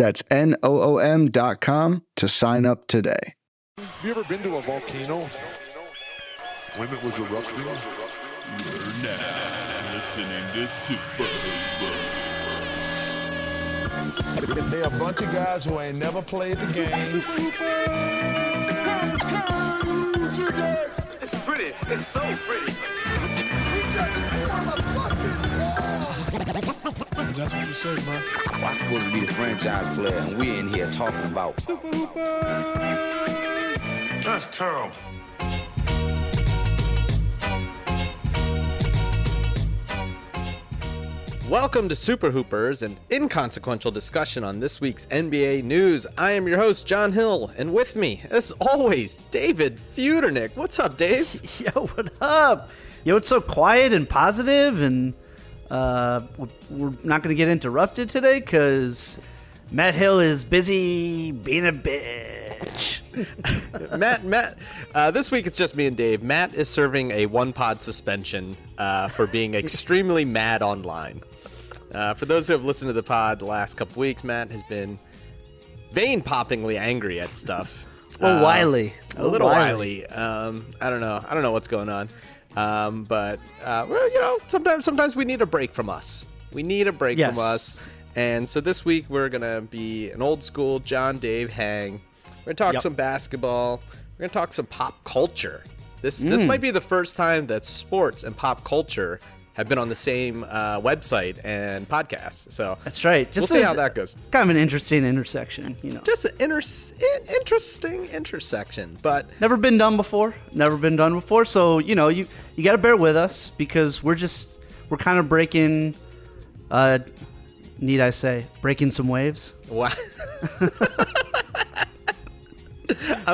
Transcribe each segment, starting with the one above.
That's N-O-O-M dot com to sign up today. Have you ever been to a volcano when it was erupting? You're now listening to Super Hoopers. They're a bunch of guys who ain't never played the game. It's pretty. It's so pretty. That's what you say, bro. I'm supposed to be the franchise player, and we're in here talking about That's terrible. Welcome to Super Hoopers, an inconsequential discussion on this week's NBA news. I am your host, Jon Hill, and with me, as always, David Feudernick. What's up, Dave? Yo, what up? Yo, it's so quiet and positive, and uh, we're not going to get interrupted today because Matt Hill is busy being a bitch. Matt, Matt, uh, this week it's just me and Dave. Matt is serving a one pod suspension uh, for being extremely mad online. Uh, for those who have listened to the pod the last couple weeks, Matt has been vein poppingly angry at stuff. A little Uh, wily. a little wily. Um, I don't know. I don't know what's going on. Um, but uh, well, you know, sometimes sometimes we need a break from us. We need a break Yes. from us. And so this week we're gonna be an old school Jon Dave hang. We're gonna talk Yep. some basketball. We're gonna talk some pop culture. This Mm. this might be the first time that sports and pop culture have been on the same uh, website and podcast. So That's right. we'll Just see how that goes. Kind of an interesting intersection, you know. Just an inter- interesting intersection, but Never been done before. Never been done before. So you know, you you got to bear with us because we're just we're kind of breaking. Uh, need I say, breaking some waves, wow.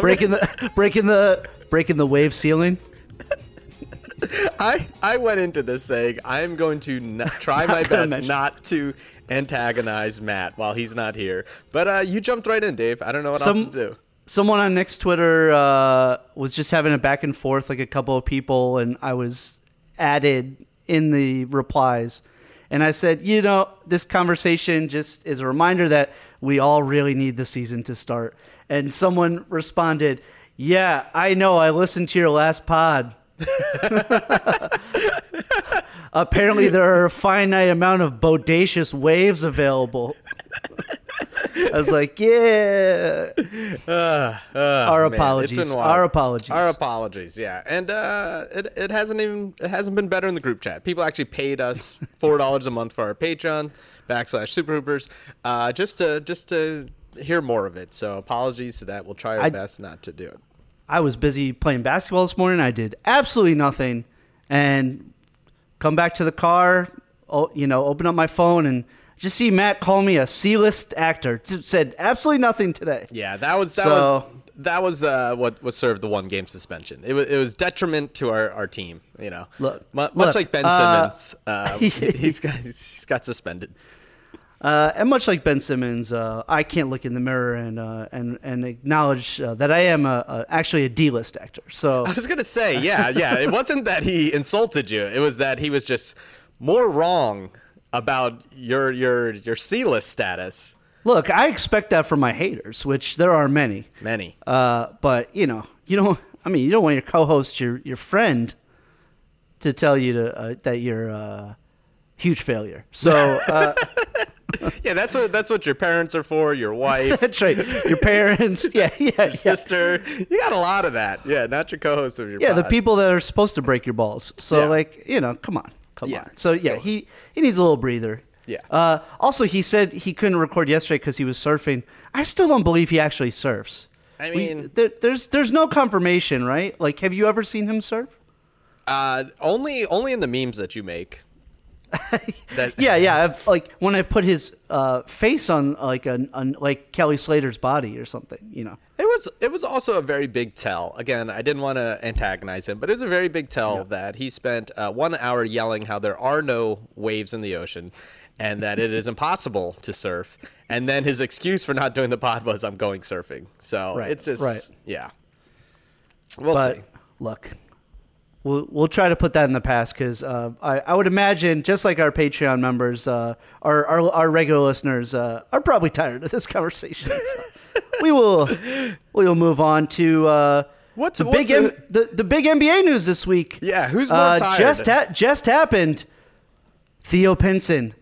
Breaking the breaking the breaking the wave ceiling. I I went into this saying I'm going to n- try my best not to antagonize Matt while he's not here. But uh, you jumped right in, Dave. I don't know what Some- else to do. someone on Nick's Twitter uh, was just having a back and forth, like a couple of people, and I was added in the replies. And I said, you know, this conversation just is a reminder that we all really need the season to start. And someone responded, yeah, I know. I listened to your last pod. Apparently, there are a finite amount of bodacious waves available. I was like, yeah. Uh, Our man, apologies. Our apologies. Our apologies. Yeah, and uh, it it hasn't even it hasn't been better in the group chat. People actually paid us four dollars a month for our Patreon backslash Super Hoopers, uh, just to just to hear more of it. So apologies to that. We'll try our I- best not to do it. I was busy playing basketball this morning. I did absolutely nothing, and come back to the car. You know, open up my phone and just see Matt call me a C-list actor. Said absolutely nothing today. Yeah, that was that So- was that was uh, what was served the one game suspension. It was it was detriment to our, our team. You know, Look, Mu- much look, like Ben uh, Simmons, uh, he's got he's got suspended. Uh, and much like Ben Simmons, uh, I can't look in the mirror and uh, and and acknowledge uh, that I am a, a, actually a D-list actor. So I was gonna say, yeah, yeah. It wasn't that he insulted you. It was that he was just more wrong about your your your C list status. look, I expect that from my haters, which there are many. Many. Uh, but you know, you don't. I mean, you don't want your co-host, your your friend, to tell you to uh, that you're huge failure. So uh, yeah, that's what that's what your parents are for. Your wife, that's right. Your parents, yeah, yeah, yeah. sister. You got a lot of that. Yeah, not your co-host of your. Yeah, the people that are supposed to break your balls. So Yeah. like, you know, come on, come Yeah. on. So yeah, he he needs a little breather. Yeah. Uh, also, he said he couldn't record yesterday because he was surfing. I still don't believe he actually surfs. I We- mean, there, there's there's no confirmation, right? Like, have you ever seen him surf? uh, only only in the memes that you make. That Yeah, yeah. I've, like when I put his uh, face on like an on like Kelly Slater's body or something, you know. It was it was also a very big tell. Again, I didn't want to antagonize him, but it was a very big tell that he spent uh, one hour yelling how there are no waves in the ocean, and that it is impossible to surf. And then his excuse for not doing the pod was, "I'm going surfing." So Right, it's just right. yeah. We'll but see. look, we'll we'll try to put that in the past because uh, I I would imagine just like our Patreon members, uh, our, our our regular listeners uh, are probably tired of this conversation. So we will we will move on to uh, What's- the what's big a- M- the the big NBA news this week. Yeah, who's more uh, tired? Just ha- just happened. Theo Pinson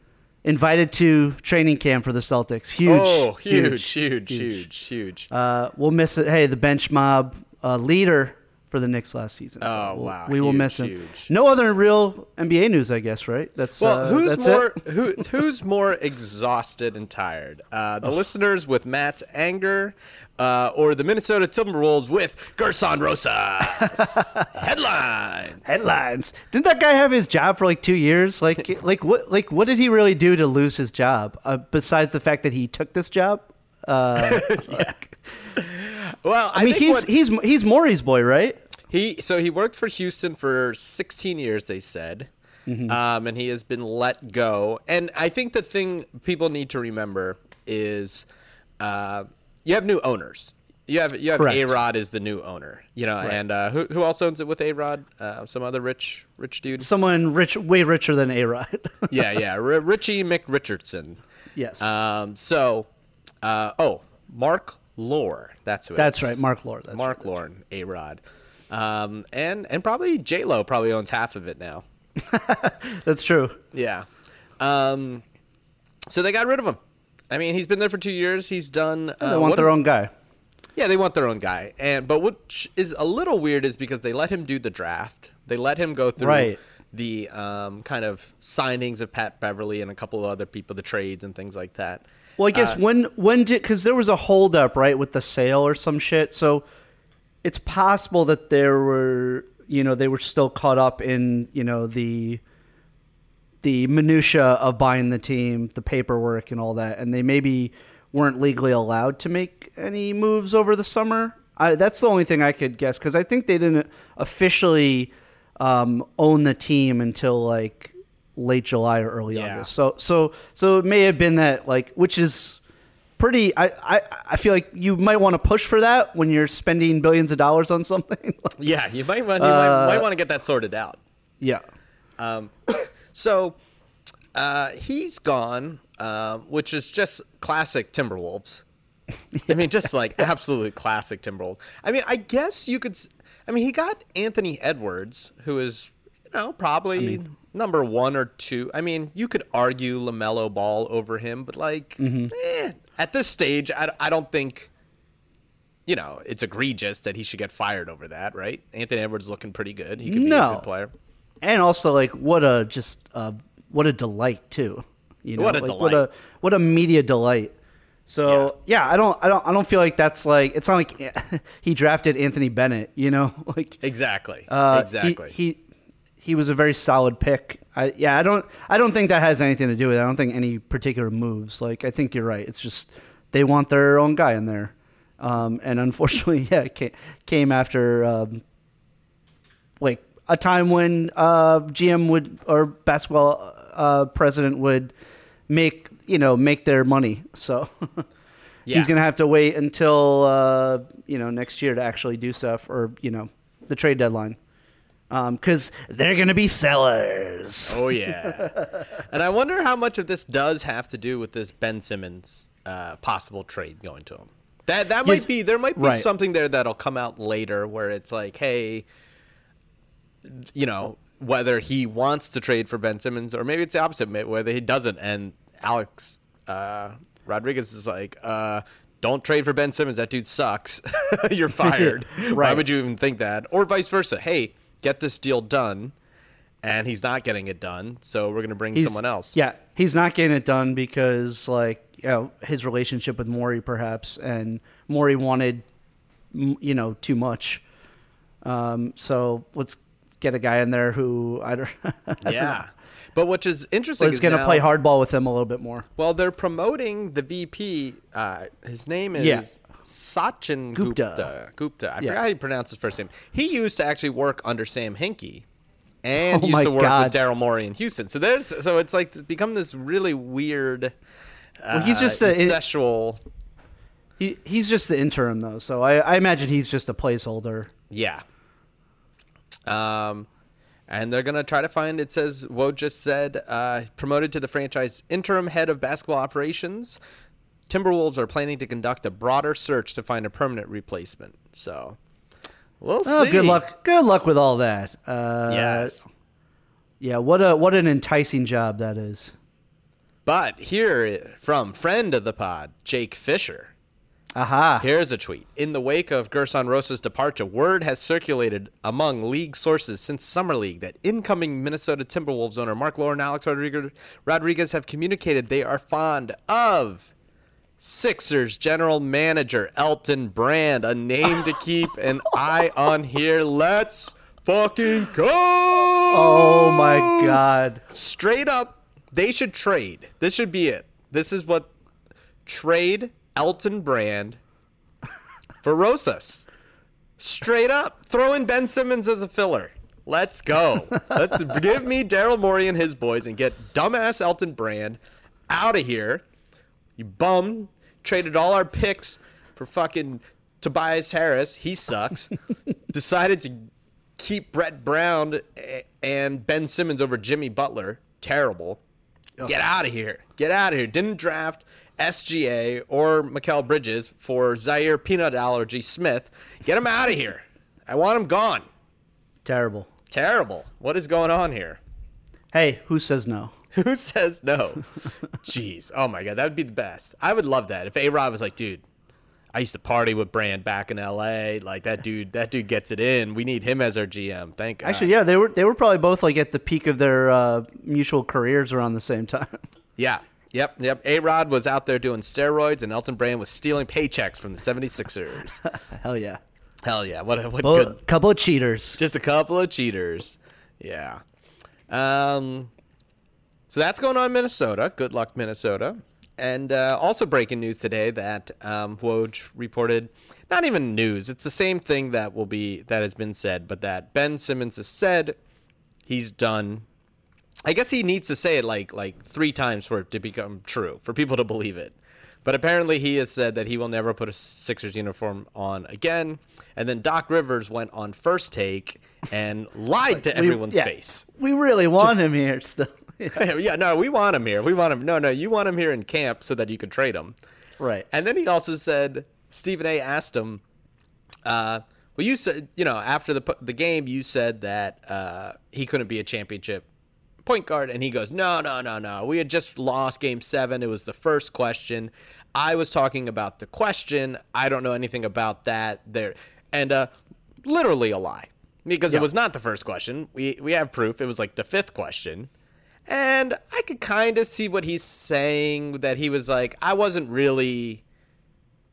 invited to training camp for the Celtics. Huge, oh, huge, huge, huge, huge. uh, we'll miss it. Hey, the bench mob uh, leader for the Knicks last season. So Oh, we'll- wow. we will Huge, miss him. huge. No other real NBA news, I guess. Right? That's Well, uh, who's that's more it. who who's more exhausted and tired? Uh, the listeners with Matt's anger, uh, or the Minnesota Timberwolves with Gersson Rosas? Headlines. headlines? Didn't that guy have his job for like two years? Like, like what? Like, what did he really do to lose his job? Uh, besides the fact that he took this job. Uh, Well, I, I mean, think he's what- he's he's Morey's boy, right? He so he worked for Houston for 16 years. They said. Mm-hmm. Um, and he has been let go. And I think the thing people need to remember is, uh, you have new owners. You have you have A Rod is the new owner. You know, and uh, who who else owns it with A Rod? Uh, some other rich rich dude. Someone rich, way richer than A Rod. yeah, yeah, R- Richie McRichardson. yes, Um, so, uh, oh, Mark Lore. That's who. it that's is. right. Mark Lore. That's Mark Lore, A Rod. Um, and and probably J Lo probably owns half of it now. That's true. Yeah. Um, so they got rid of him. I mean, he's been there for two years. He's done. Uh, They want their is- own guy. Yeah, they want their own guy. And but what is a little weird is because they let him do the draft. They let him go through Right. the um, kind of signings of Pat Beverley and a couple of other people, the trades and things like that. Well, I guess Uh, when when did because there was a holdup right with the sale or some shit. So it's possible that there were you know they were still caught up in you know the the minutia of buying the team, the paperwork and all that, and they maybe weren't legally allowed to make any moves over the summer. I, that's the only thing I could guess because I think they didn't officially um, own the team until like late July or early Yeah. August. So so so it may have been that like which is pretty. I I, I feel like you might want to push for that when you're spending billions of dollars on something. Yeah, you might want you Uh, might, might want to get that sorted out. yeah. Um, so uh, he's gone, um, which is just classic Timberwolves. I mean, just like absolute classic Timberwolves. I mean, I guess you could. I mean, he got Anthony Edwards, who is, you know, probably number one or two. I mean, you could argue LaMelo Ball over him, but like, eh, at this stage, I, I don't think. You know, it's egregious that he should get fired over that, right? Anthony Edwards looking pretty good. He could be a good player. and also like what a just uh, what a delight too. You know, What a like, what a what a media delight. So yeah. I don't I don't I don't feel like that's like it's not like he drafted Anthony Bennett. You know, like Exactly. uh, exactly. He, he was a very solid pick. I, yeah, I don't I don't think that has anything to do with it. I don't think any particular moves. Like I think you're right. It's just they want their own guy in there. Um, and unfortunately, yeah, it came, came after um, like a time when uh, GM would or basketball uh, president would make you know make their money. So Yeah. he's gonna have to wait until uh, you know next year to actually do stuff or you know the trade deadline because they're gonna be sellers. oh yeah. and I wonder how much of this does have to do with this Ben Simmons uh, possible trade going to him. That that might be there might be right. something there that'll come out later where it's like, hey, you know, whether he wants to trade for Ben Simmons or maybe it's the opposite, whether he doesn't. And Alex uh, Rodriguez is like, uh, don't trade for Ben Simmons. That dude sucks. You're fired. Why Right. would you even think that? Or vice versa. Hey, get this deal done. And he's not getting it done, so we're gonna bring He's- someone else. Yeah, he's not getting it done because like you know his relationship with Morey perhaps, and Morey wanted you know too much. Um, so let's get a guy in there who I don't. yeah. But which is interesting is going to play hardball with him a little bit more. Well, they're promoting the VP. Uh, his name is Yeah. Sachin Gupta. Gupta. Gupta. I Yeah. forgot how you pronounce his first name. He used to actually work under Sam Hinkie. And Oh used to work God. with Daryl Morey in Houston. So there's so it's like become this really weird Well, he's uh, just a- incestual He he's just the interim though, so I, I imagine he's just a placeholder. Yeah. Um, and they're gonna try to find. It says Woj just said uh, promoted to the franchise interim head of basketball operations. Timberwolves are planning to conduct a broader search to find a permanent replacement. So we'll Oh, see. good luck. Good luck with all that. Uh, Yes. Yeah. What a what an enticing job that is. But here from friend of the pod, Jake Fisher. Aha. Here's a tweet. In the wake of Gersson Rosas' departure, word has circulated among league sources since Summer League that incoming Minnesota Timberwolves owner Mark Lore and Alex Rodriguez, Rodriguez have communicated they are fond of Sixers general manager Elton Brand, a name to keep an eye on here. Let's fucking go! Oh my God. Straight up, they should trade. This should be it. This is what trade Elton Brand for Rosas. Straight up, throw in Ben Simmons as a filler. Let's go. Let's give me Daryl Morey and his boys and get dumbass Elton Brand out of here. You bum. Traded all our picks for fucking Tobias Harris. He sucks. Decided to keep Brett Brown and Ben Simmons over Jimmy Butler. Terrible. Get out of here. Get out of here. Didn't draft SGA or Mikal Bridges for Zhaire Peanut Allergy Smith. Get him out of here. I want him gone. Terrible. Terrible. What is going on here? Hey, who says no? Who says no? Jeez. Oh my god, that would be the best. I would love that if A Rod was like, dude, I used to party with Brand back in LA. Like that dude, that dude gets it in. We need him as our GM. Thank God. Actually, yeah, they were they were probably both like at the peak of their uh, mutual careers around the same time. Yeah. Yep. Yep. A Rod was out there doing steroids, and Elton Brand was stealing paychecks from the 76ers. Hell yeah. Hell yeah. What a what good. couple of cheaters. Just a couple of cheaters. Yeah. Um. So that's going on in Minnesota. Good luck, Minnesota. And uh, also breaking news today that um, Woj reported, not even news, it's the same thing that will be that has been said, but that Ben Simmons has said he's done. I guess he needs to say it like like three times for it to become true, for people to believe it. But apparently, he has said that he will never put a Sixers uniform on again. And then Doc Rivers went on first take and lied to We- everyone's yeah, face. We really want him here still. yeah, no, we want him here. We want him. No, no, you want him here in camp so that you can trade him. right. And then he also said, Stephen A. asked him, uh, well, you said, you know, after the the game, you said that uh, he couldn't be a championship point guard, and he goes, no, no, no, no. We had just lost Game Seven. It was the first question. I was talking about the question. I don't know anything about that. There, and uh, literally a lie because it was not the first question. We we have proof. It was like the fifth question. And I could kind of see what he's saying that he was like, I wasn't really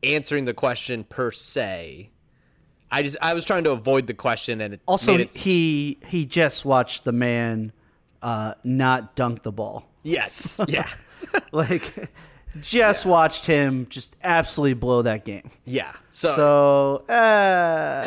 answering the question per se. I just I was trying to avoid the question and it Also, it, he he just watched the man uh, not dunk the ball. yes, yeah, Like, just watched him just absolutely blow that game. yeah. So, So, uh,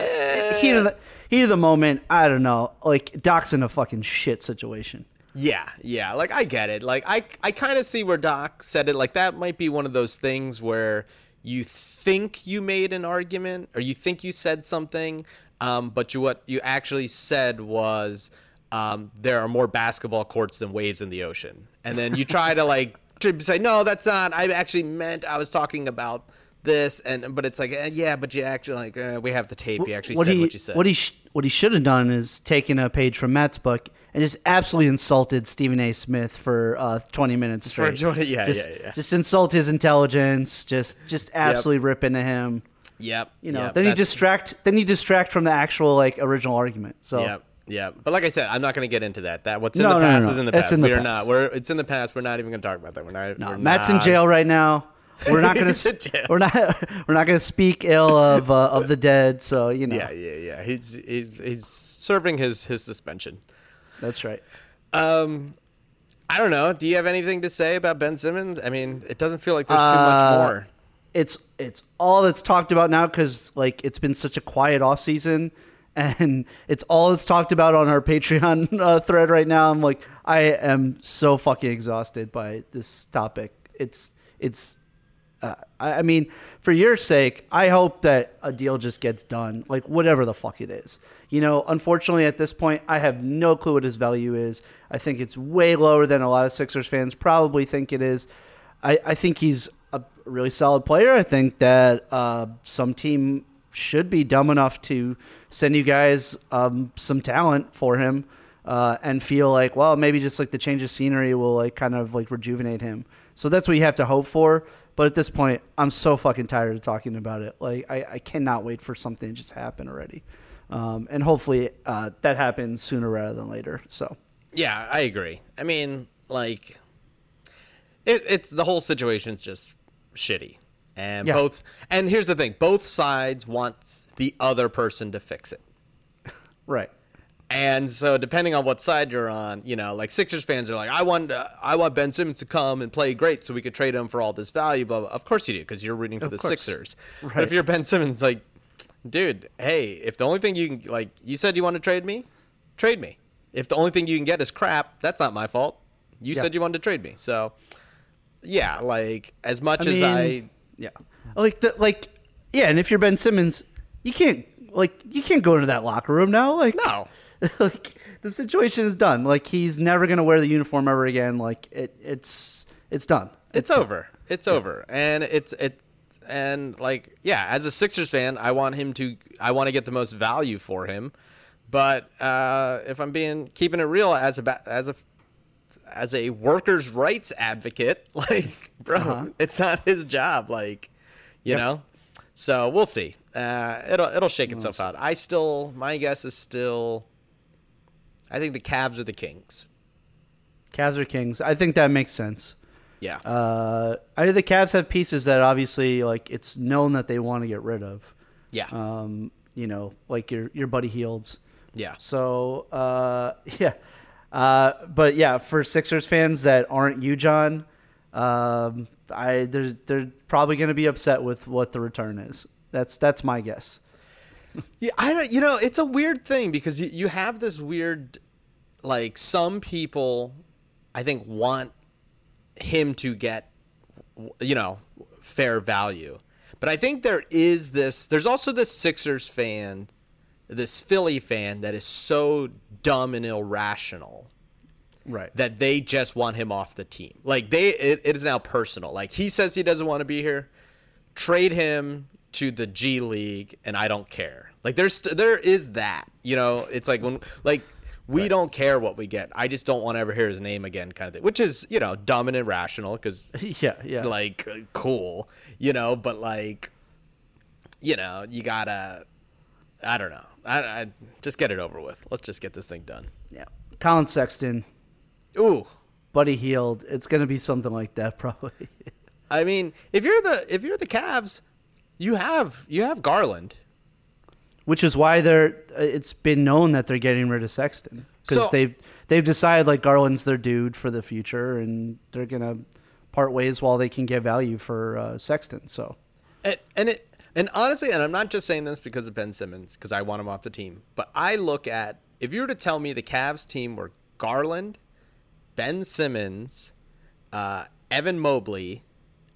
heat of the heat of the moment. I don't know. Like, Doc's in a fucking shit situation. Yeah, yeah. Like I get it. Like I I kind of see where Doc said it. Like that might be one of those things where you think you made an argument or you think you said something, um, but you what you actually said was. Um, there are more basketball courts than waves in the ocean, and then you try to like to say no, that's not. I actually meant I was talking about this, and but it's like eh, yeah, but you actually like uh, we have the tape. You actually said he, what you said. What he sh- what he should have done is taken a page from Matt's book and just absolutely insulted Stephen A. Smith for uh, twenty minutes For straight. 20 yeah, just, yeah, yeah. Just insult his intelligence. Just just absolutely rip into him. yep. You know. yep, then you distract. Then you distract from the actual like original argument. So Yeah, yeah. But like I said, I'm not going to get into that. That what's in No, the no, no, past no. is in the It's past. in the we are past. not. We're it's in the past. We're not even going to talk about that. We're not. no, we're Matt's in jail right now. We're not gonna. He's in s- jail. We're not. We're not gonna speak ill of uh, of the dead. So you know. Yeah, yeah, yeah. He's he's he's serving his his suspension. That's right. Um, I don't know. Do you have anything to say about Ben Simmons? I mean, it doesn't feel like there's too Uh, much more. it's it's all that's talked about now because like it's been such a quiet off season, and it's all that's talked about on our Patreon uh, thread right now. I'm like, I am so fucking exhausted by this topic. It's it's. Uh, I I mean, for your sake, I hope that a deal just gets done, like whatever the fuck it is. You know, unfortunately, at this point, I have no clue what his value is. I think it's way lower than a lot of Sixers fans probably think it is. I, I think he's a really solid player. I think that uh, some team should be dumb enough to send you guys um, some talent for him uh, and feel like, well, maybe just like the change of scenery will like kind of like rejuvenate him. So that's what you have to hope for. But at this point, I'm so fucking tired of talking about it. Like I, I cannot wait for something to just happen already. Um, and hopefully uh, that happens sooner rather than later. So Yeah, I agree. I mean, like, it, it's the whole situation's just shitty, and Yeah. both. And here's the thing: both sides want the other person to fix it. right. And so, depending on what side you're on, you know, like Sixers fans are like, I want, uh, I want Ben Simmons to come and play great, so we could trade him for all this value. Blah blah. Of course you do, because you're rooting for Of the course. Sixers. But if you're Ben Simmons, like, dude, hey, if the only thing you can, like, you said you want to trade me, trade me. If the only thing you can get is crap, that's not my fault. You Yeah. said you wanted to trade me, so yeah, like as much I as I, yeah, like the, like yeah, and if you're Ben Simmons, you can't like you can't go into that locker room now. Like no, like the situation is done. Like he's never gonna wear the uniform ever again. Like it, it's it's done. it's over. It's over, and it's it, and like yeah, as a Sixers fan, I want him to. I want to get the most value for him, but uh, if I'm being keeping it real as a as a as a workers' rights advocate, like bro, Uh-huh. it's not his job. Like you know, so we'll see. Uh, it'll it'll shake itself out. I still, my guess is still. I think the Cavs are the Kings. Cavs are Kings. I think that makes sense. Yeah. Uh, I the Cavs have pieces that obviously like it's known that they want to get rid of. yeah. Um, you know, like your your buddy Hields. yeah. So uh, yeah, uh, but yeah, for Sixers fans that aren't you, Jon, um, I there's they're probably going to be upset with what the return is. That's that's my guess. Yeah, I don't. You know, it's a weird thing because you, you have this weird, like some people, I think want him to get, you know, fair value, but I think there is this. There's also this Sixers fan, this Philly fan that is so dumb and irrational Right. that they just want him off the team. Like they, it, it is now personal. Like he says he doesn't want to be here. Trade him to the G League, and I don't care. Like there's there is that. You know, it's like when like we don't care what we get. I just don't want to ever hear his name again, kind of thing. Which is you know dumb and irrational because yeah, yeah. like uh, cool, you know, but like you know you gotta. I don't know. I, I just get it over with. Let's just get this thing done. yeah. Collin Sexton, Ooh. Buddy Hield. It's going to be something like that probably. I mean, if you're the if you're the Cavs, you have you have Garland. Which is why they're. uh, It's been known that they're getting rid of Sexton because So- they've they've decided like Garland's their dude for the future, and they're gonna part ways while they can get value for uh, Sexton. So And, and it and honestly, and I'm not just saying this because of Ben Simmons because I want him off the team, but I look at if you were to tell me the Cavs team were Garland, Ben Simmons, uh, Evan Mobley,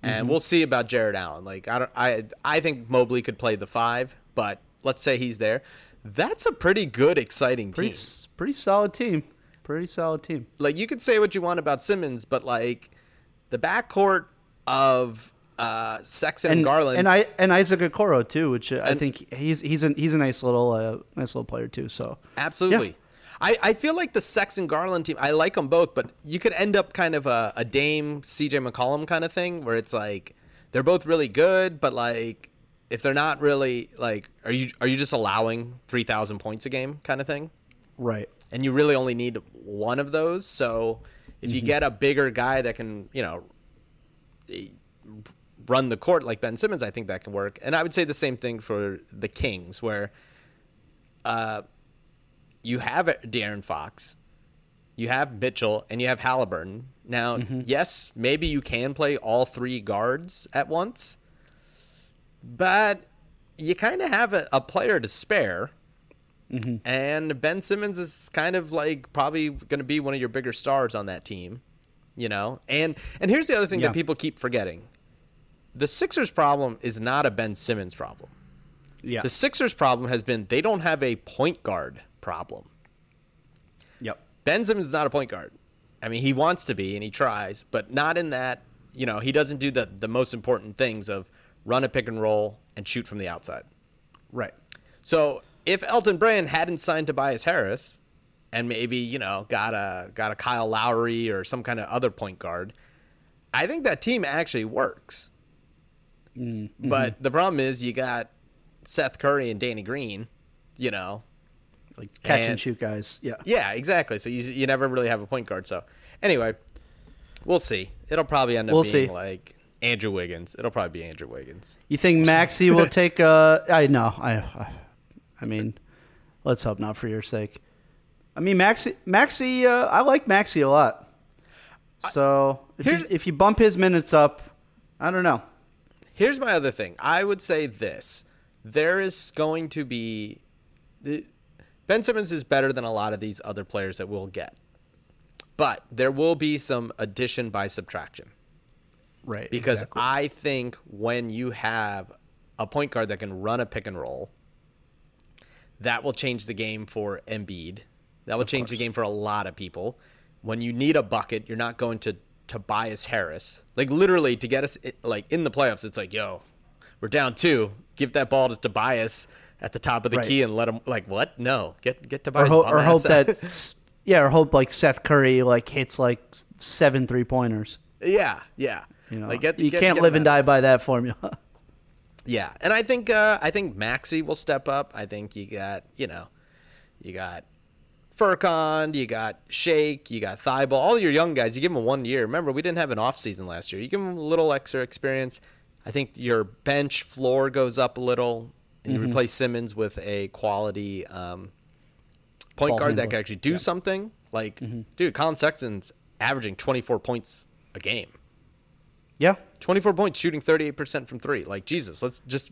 and we'll see about Jarrett Allen. Like I don't I I think Mobley could play the five, but let's say he's there. That's a pretty good, exciting pretty team. pretty solid team. Pretty solid team. like you could say what you want about Simmons, but like the backcourt of uh, Sexton and, and Garland, and I and Isaac Okoro too, which I And- think he's he's a he's a nice little uh, nice little player too. So absolutely. I, I feel like the Sexton Garland team. I like them both, but you could end up kind of a, a Dame CJ McCollum kind of thing where it's like they're both really good, but like if they're not really like, are you are you just allowing three thousand points a game kind of thing? right, and you really only need one of those. So if you get a bigger guy that can, you know, run the court like Ben Simmons, I think that can work. And I would say the same thing for the Kings, where uh, you have De'Aaron Fox, you have Mitchell, and you have Halliburton. Now, mm-hmm. yes, maybe you can play all three guards at once, but you kind of have a, a player to spare. Mm-hmm. And Ben Simmons is kind of like probably going to be one of your bigger stars on that team, you know. And and here's the other thing Yeah. that people keep forgetting: the Sixers' problem is not a Ben Simmons problem. Yeah. The Sixers' problem has been they don't have a point guard problem. Yep. Ben Simmons is not a point guard. I mean, he wants to be and he tries, but not in that. You know, he doesn't do the the most important things of run a pick and roll and shoot from the outside. Right. So if Elton Brand hadn't signed Tobias Harris, and maybe you know got a got a Kyle Lowry or some kind of other point guard, I think that team actually works. Mm, but mm-hmm. the problem is you got Seth Curry and Danny Green, you know, Like catch and, And- shoot guys. Yeah. yeah, exactly. So you you never really have a point guard. So anyway, we'll see. It'll probably end up We'll being see. like Andrew Wiggins. It'll probably be Andrew Wiggins. You think Maxey will take uh I know. I I mean, let's hope not for your sake. I mean Maxey Maxey uh, I like Maxey a lot. So if you, if you bump his minutes up, I don't know. Here's my other thing. I would say this: there is going to be the- Ben Simmons is better than a lot of these other players that we'll get, but there will be some addition by subtraction. Right. because I think when you have a point guard that can run a pick and roll, that will change the game for Embiid. That will change the game for a lot of people. When you need a bucket, you're not going to Tobias Harris. Like literally to get us like in the playoffs, it's like, yo, we're down two. Give that ball to Tobias at the top of the Right. key and let him like what? No, get get or, Tobias. ho- or hope that yeah, or hope like Seth Curry like hits like seven three pointers. yeah, yeah. You know, like get, you get- can't get live and die by that formula. Yeah, and I think uh, I think Maxey will step up. I think you got you know, you got Furkan, you got Shake, you got Thybulle, all your young guys. You give them one year. Remember, we didn't have an off season last year. You give them a little extra experience. I think your bench floor goes up a little, and Mm-hmm. you replace Simmons with a quality um, point Ball guard that handler. can actually do something. Like, Mm-hmm. dude, Collin Sexton's averaging 24 points a game. yeah. 24 points, shooting 38% from three. Like, Jesus, let's just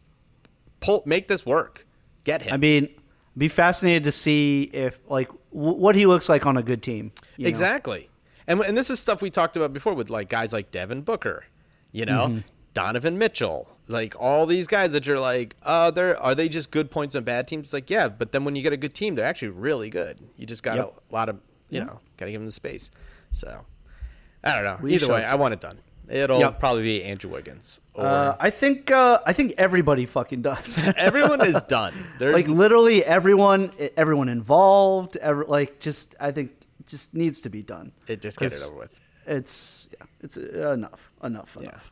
pull, make this work. Get him. I mean, be fascinated to see if like w- what he looks like on a good team. know? exactly. And, and this is stuff we talked about before with like guys like Devin Booker, you know, Mm-hmm. Donovan Mitchell, like all these guys that you're like, uh, they're are they just good points on bad teams? It's like, yeah, but then when you get a good team, they're actually really good. You just got Yep. a lot of, you know, got to give them the space. So, I don't know. We Either way, shall I want it done. It'll Yep. probably be Andrew Wiggins. Or Uh, I think uh, I think everybody fucking does. everyone is done. There's like literally everyone everyone involved every, like just i think just needs to be done it just get it over with. it's yeah, it's uh, enough enough enough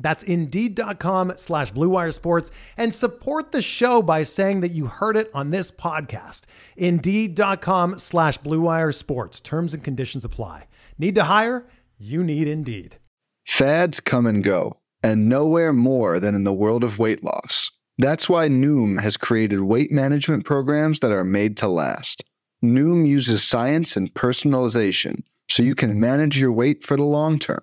That's Indeed.com slash Blue Sports and support the show by saying that you heard it on this podcast. Indeed.com slash Blue Sports. Terms and conditions apply. Need to hire? You need Indeed. Fads come and go, and nowhere more than in the world of weight loss. That's why Noom has created weight management programs that are made to last. Noom uses science and personalization so you can manage your weight for the long term.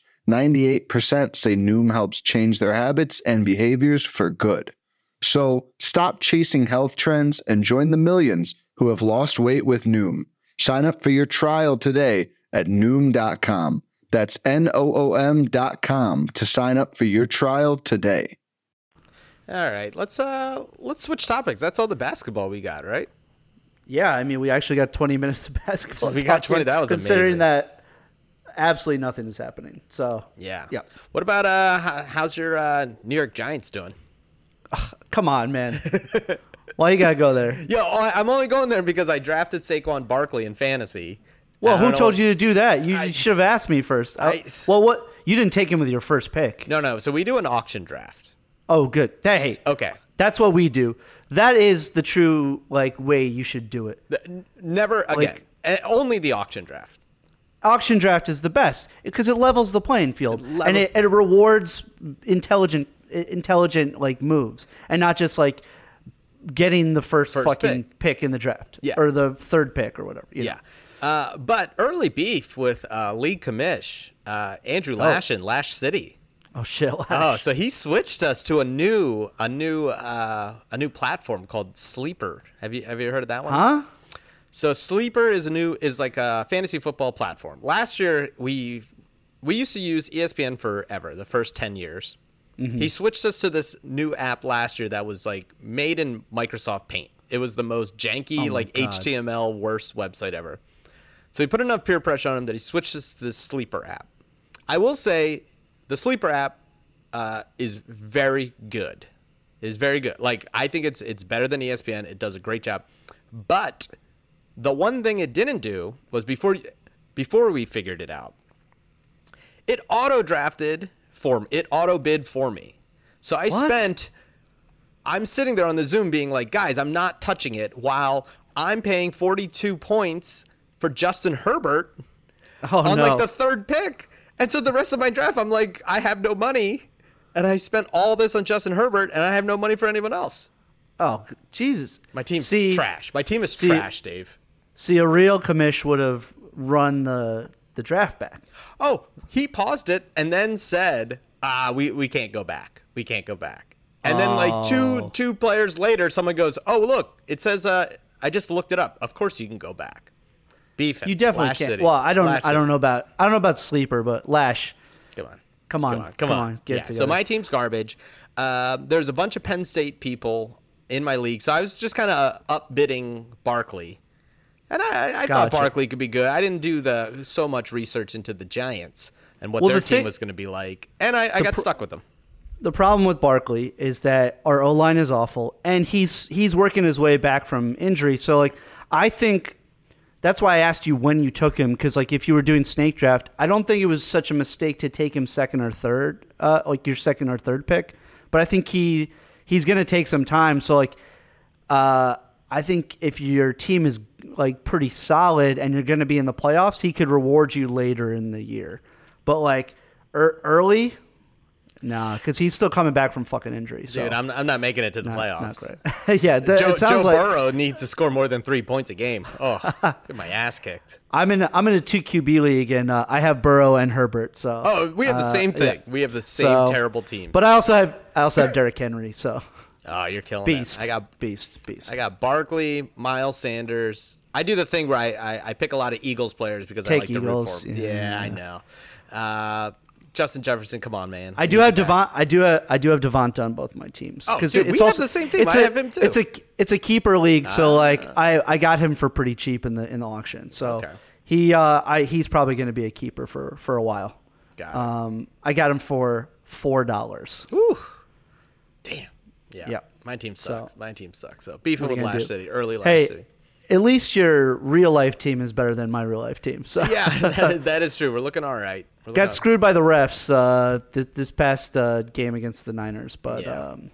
98% say Noom helps change their habits and behaviors for good. So stop chasing health trends and join the millions who have lost weight with Noom. Sign up for your trial today at Noom.com. That's N O O M.com to sign up for your trial today. All right, let's uh let's switch topics. That's all the basketball we got, right? Yeah, I mean, we actually got 20 minutes of basketball. So we got talking, 20, that was considering amazing. that absolutely nothing is happening. So Yeah. Yeah. What about uh how's your uh New York Giants doing? come on, man. Why you gotta go there? I- I'm only going there because I drafted Saquon Barkley in fantasy. Well, who told you to do that? You I- should have asked me first. I, I- well, what? You didn't take him with your first pick. No, no. So we do an auction draft. Oh, good. Hey, Okay. that's what we do. That is the true like way you should do it. The- Never again. Like- Eh, only the auction draft. Auction draft is the best because it levels the playing field and levels- it, it rewards intelligent, intelligent like moves and not just like getting the first, First fucking pick. in the draft Yeah. or the third pick or whatever. you Yeah. know. Uh, but early beef with uh, League Commish, uh, Andrew Lashin, Lash City. Oh shit. Oh, so he switched us to a new, a new, uh, a new platform called Sleeper. Have you have you heard of that one? huh? So Sleeper is a new is like a fantasy football platform. Last year we we used to use ESPN forever, the first 10 years. Mm-hmm. He switched us to this new app last year that was like made in Microsoft Paint. It was the most janky Oh like God. HTML worst website ever. So he put enough peer pressure on him that he switched us to this Sleeper app. I will say the Sleeper app uh, is very good. Is very good. Like I think it's it's better than ESPN. It does a great job. But the one thing it didn't do was before before we figured it out. It auto drafted for it auto bid for me. So I What? spent I'm sitting there on the Zoom being like, guys, I'm not touching it while I'm paying 42 points for Justin Herbert Oh on no. like the third pick. And so the rest of my draft, I'm like, I have no money. And I spent all this on Justin Herbert and I have no money for anyone else. oh Jesus. My team's see, trash. My team is see- trash, Dave. See, a real commish would have run the the draft back. Oh, he paused it and then said, "Ah, we, we can't go back. We can't go back." And then like two Oh. two players later, someone goes, "Oh, look, it says uh I just looked it up. Of course you can go back." Beef. him. You definitely Lash can't. City. Well, I don't. Lash I don't know about. I don't know about sleeper, but Lash. Come on. Come on. Come on. Come, on. Get yeah, it so my team's garbage. Uh, there's a bunch of Penn State people in my league, so I was just kind of upbidding Barkley. And I, I thought Gotcha. Barkley could be good. I didn't do the so much research into the Giants and what Well, their the team thing- was going to be like, and I, I got stuck with them. the problem with Barkley is that our O line is awful, and he's he's working his way back from injury. So like, I think that's why I asked you when you took him because like if you were doing snake draft, I don't think it was such a mistake to take him second or third, uh, like your second or third pick. But I think he he's gonna take some time. So like, uh, I think if your team is like pretty solid and you're gonna be in the playoffs, he could reward you later in the year. But like er, early, Nah, because he's still coming back from fucking injury. So Dude, I'm, I'm not making it to the not, playoffs. not great. yeah, th- Joe, it sounds Joe like Burrow needs to score more than three points a game. Oh, get my ass kicked. I'm in. A, I'm in a two QB league, and uh, I have Burrow and Herbert. So Oh, we have the uh, same thing. yeah. We have the same So- terrible team. But I also have I also have Derrick Henry. So oh, you're killing beast. it. I got beast, beast. I got Barkley, Miles Sanders. I do the thing where I, I, I pick a lot of Eagles players because I Take like Eagles, to root for them. yeah. Yeah, I know. Uh, Justin Jefferson, come on, man. I do have the Devon. I do. Have, I do have Devonta on both my teams. Oh, 'Cause dude, we have the same team. It's I a- have him too. It's a it's a keeper league. So like I, I got him for pretty cheap in the in the auction. So Okay. he uh I he's probably going to be a keeper for for a while. Got it. Um, I got him for four dollars. Whew. Damn. Yeah. Yeah. My team So- sucks. my team sucks. So beefing with Lash do? City, early Lash Hey, City. At least your real life team is better than my real life team. So Yeah, that is, that is true. We're looking all right. Looking got all- screwed by the refs uh, th- this past uh, game against the Niners, but Yeah. um,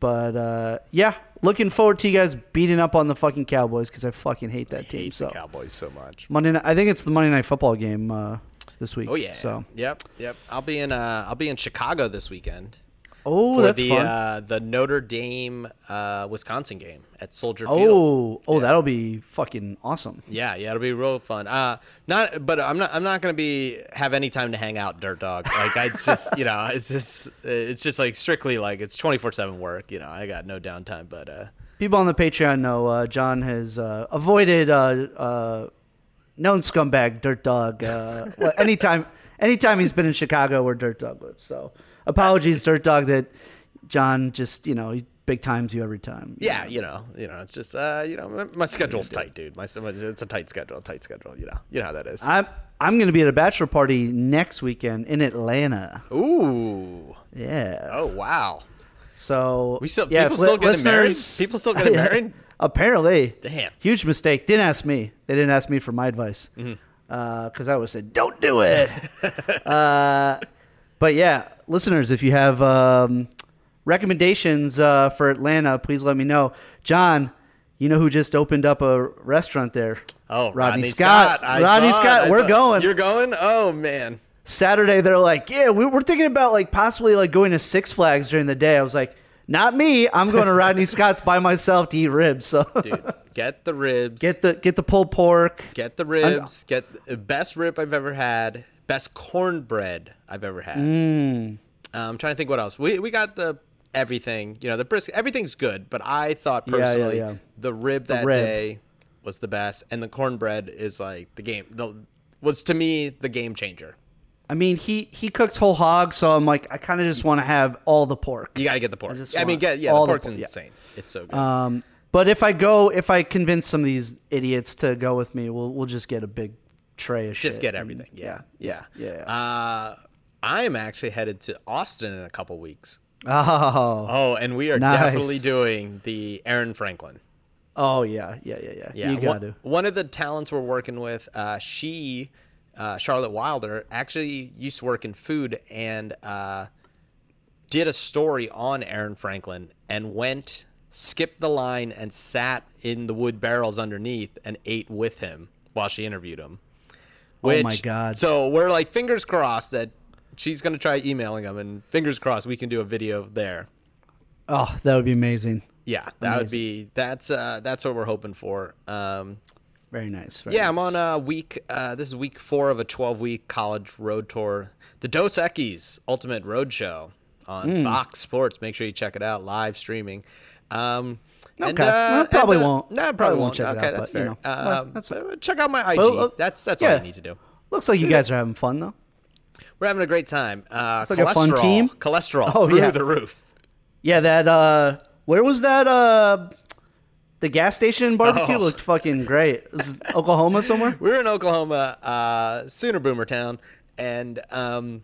but uh, yeah, looking forward to you guys beating up on the fucking Cowboys because I fucking hate that team. hate so the Cowboys so much. Monday, night, I think it's the Monday Night Football game uh, this week. Oh yeah. So Yep. Yep. I'll be in uh I'll be in Chicago this weekend. Oh, for that's the fun. Uh, the Notre Dame uh, Wisconsin game at Soldier Field. oh, oh, that'll be fucking awesome. Yeah, yeah, it'll be real fun. Uh, not, but I'm not. I'm not gonna be have any time to hang out, Dirt Dog. Like I just, you know, it's just, it's just like strictly like it's 24 seven work. You know, I got no downtime. But uh, People on the Patreon know uh, John has uh, avoided uh, uh, known scumbag Dirt Dog. Uh, well, anytime, anytime he's been in Chicago where Dirt Dog lives. So apologies, Dirt Dog, that Jon just you know he big times you every time. yeah, you know, you know, it's just, uh, you know, my, my schedule's tight, dude. My it's a tight schedule, a tight schedule. You know, you know how that is. I'm I'm going to be at a bachelor party next weekend in Atlanta. Ooh. Yeah. Oh wow. So We still- yeah, people still getting married? People still getting Yeah, married? Apparently. Damn. Huge mistake. Didn't ask me. They didn't ask me for my advice Mm-hmm. because I would said, "Don't do it." uh, but yeah, listeners, if you have um, recommendations uh, for Atlanta, please let me know. Jon, you know who just opened up a restaurant there? Oh, Rodney, Rodney, Scott. I Rodney saw it. Scott. We're going. You're going? Oh man. Saturday they're like, yeah, we, we're thinking about like possibly like going to Six Flags during the day. I was like, not me. I'm going to Rodney Scott's by myself to eat ribs. So Dude, get the ribs. get the get the pulled pork. Get the ribs. Get the best rib I've ever had. Best cornbread I've ever had. Mm. Uh, I'm trying to think what else. We we got the everything. You know, the brisket. Everything's good, but I thought Yeah, yeah, personally yeah. the rib that rib. day was the best, and the cornbread is like the game. The was to me the game changer. I mean, he he cooks whole hog, so I'm like, I kind of just want to have all the pork. You got to get the pork. just I, mean, get yeah, the the pork's pork, yeah. insane. It's so good. Um, but if I go, if I convince some of these idiots to go with me, we'll we'll just get a big tray of shit. Just get and- everything. Yeah, yeah, yeah. Uh, I am actually headed to Austin in a couple weeks. Oh, Oh, and we are Nice. definitely doing the Aaron Franklin. oh yeah, yeah, yeah, yeah. Yeah, you one- got to. One of the talents we're working with, uh, she, uh, Charlotte Wilder, actually used to work in food and uh, did a story on Aaron Franklin and went, skipped the line, and sat in the wood barrels underneath and ate with him while she interviewed him. Oh my God. So we're like fingers crossed that she's gonna try emailing them, and fingers crossed we can do a video there. Oh, that would be amazing. Yeah, that would be that's uh that's what we're hoping for. Um, Very nice. very yeah, I'm on a week. Uh, this is week four of a 12 week college road tour. The Dos Equis Ultimate Road Show on Hmm. Fox Sports. Make sure you check it out live streaming. Um, and, Okay. Well, probably and, uh, won't. No, Probably probably, won't won't. check it okay, out, that's but, you fair. know, well, um, that's- uh, check out my IG. Well, uh, that's that's all I need to do. Looks like you guys are having fun though. We're having a great time. Uh, like a fun team. Cholesterol Oh, through yeah. the roof. Yeah, that. uh Where was that? uh The gas station barbecue Oh. looked fucking great. Was it Oklahoma somewhere? We were in Oklahoma, uh, Sooner Boomer Town, and um,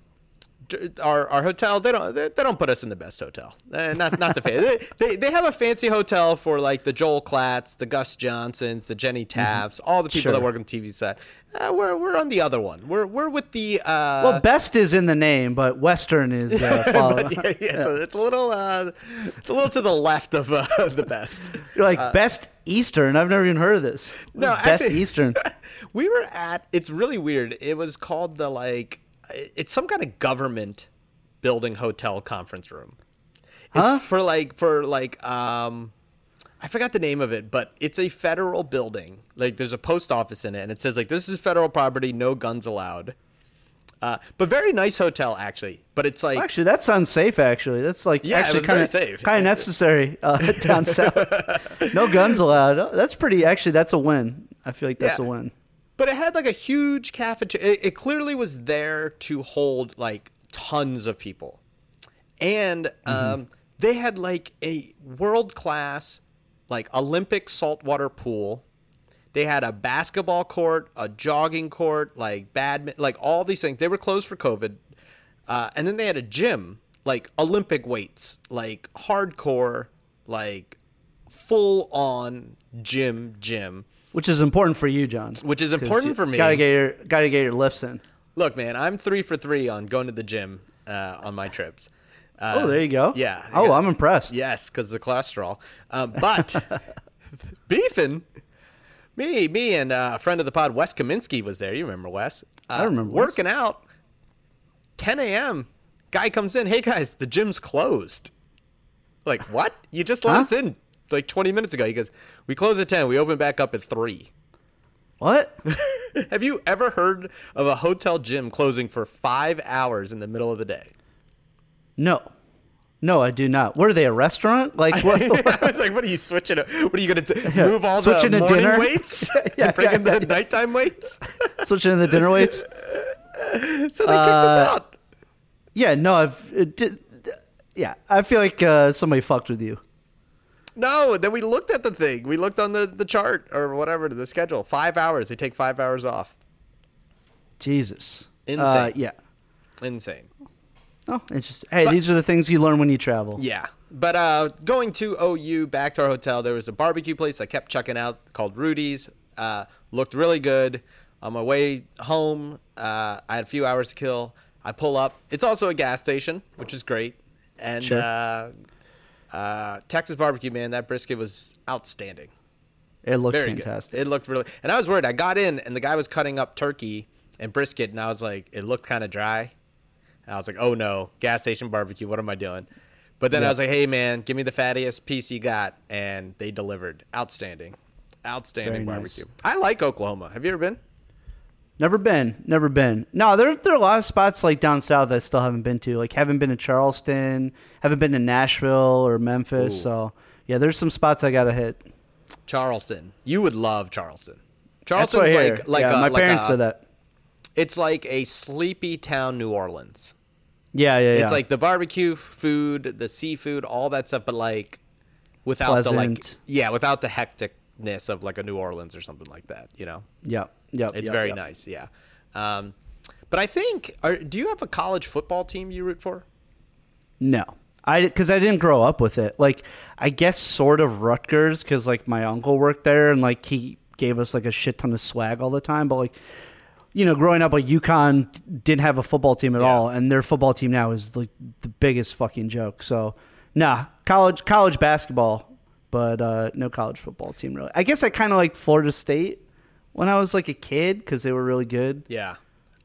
our our hotel they don't they, they don't put us in the best hotel. Uh, not not the they, they they have a fancy hotel for like the Joel Klatts, the Gus Johnsons, the Jenny Tafts, all the people that Mm-hmm. Work on the TV set. Uh, we're we're on the other one. We're we're with the uh, Well, best is in the name, but Western is uh, followed. yeah, yeah, It's, a, it's a little uh, it's a little to the left of uh, the best. You're like best Eastern. I've never even heard of this. No, best actually- Eastern. we were at it's really weird it was called the like it's some kind of government building hotel conference room it's Huh? for like for like um i forgot the name of it but it's a federal building like there's a post office in it and it says like this is federal property no guns allowed uh, but very nice hotel actually but it's like Actually, that sounds safe. Actually, that's like Yeah, actually kind of safe. kind of necessary uh, down south. no guns allowed. That's pretty. Actually, that's a win. I feel like that's Yeah. a win. But it had like a huge cafeteria. It, it clearly was there to hold like tons of people, and um, they had like a world class, like Olympic saltwater pool. They had a basketball court, a jogging court, like badminton, like all these things. They were closed for COVID, uh, and then they had a gym, like Olympic weights, like hardcore, like full on gym gym. Which is important for you, Jon. Which is important for me. Gotta get your gotta get your lifts in. Look, man, I'm three for three on going to the gym uh, on my trips. Uh, Oh, there you go. Yeah. I Oh, got- I'm impressed. Yes, because the cholesterol. Um, but beefing, me, me, and uh, a friend of the pod, Wes Kaminsky, was there. You remember Wes? Uh, I remember Wes. working out. 10 a.m. Guy comes in, hey guys, the gym's closed. Like, what? You just let Huh? us in like 20 minutes ago. He goes, we close at 10. We open back up at 3. What? Have you ever heard of a hotel gym closing for five hours in the middle of the day? No. No, I do not. What are they, a restaurant? Like what? I was like, what are you switching? What are you going to Yeah, move all switching the morning dinner? weights Yeah, and bring yeah, in the yeah. nighttime weights? Switching in the dinner weights? so they kicked us Uh, out. Yeah, no, I've. It did, yeah, I feel like uh, somebody fucked with you. No, then we looked at the thing. We looked on the, the chart or whatever, the schedule. Five hours. They take five hours off. Jesus. Insane. Uh, yeah. Insane. Oh, interesting. Hey, these are the things you learn when you travel. Yeah. But uh, going to OU back to our hotel, there was a barbecue place I kept checking out called Rudy's. Uh, looked really good. On my way home, uh, I had a few hours to kill. I pull up. It's also a gas station, which is great. And Sure. Uh, Texas barbecue, man, that brisket was outstanding. It looked Very fantastic. good. It looked really, and I was worried. I got in, and the guy was cutting up turkey and brisket, and I was like, it looked kind of dry. And I was like, oh no, gas station barbecue. What am I doing? But then I was like, hey man, give me the fattiest piece you got, and they delivered. Outstanding, outstanding Very nice. barbecue. I like Oklahoma. Have you ever been? Never been. Never been. No, there, there are a lot of spots like down south I still haven't been to. Like, haven't been to Charleston, haven't been to Nashville or Memphis. Ooh. So, yeah, there's some spots I got to hit. Charleston. You would love Charleston. Charleston's like like yeah, a, my like parents a- said that. It's like a sleepy town, New Orleans. Yeah, yeah, yeah. It's like the barbecue food, the seafood, all that stuff, but like without the like yeah, without the hecticness of like a New Orleans or something like that. You know, Yep, yep. it's yep, very yep. nice. Yeah. Um, but I think, are, do you have a college football team you root for? No, I because I didn't grow up with it. Like I guess sort of Rutgers because like my uncle worked there and like he gave us like a shit ton of swag all the time. But like you know, growing up like UConn didn't have a football team at Yeah. all, and their football team now is like the biggest fucking joke. So nah, college college basketball, but uh, no college football team really. I guess I kind of like Florida State when I was like a kid because they were really good. Yeah.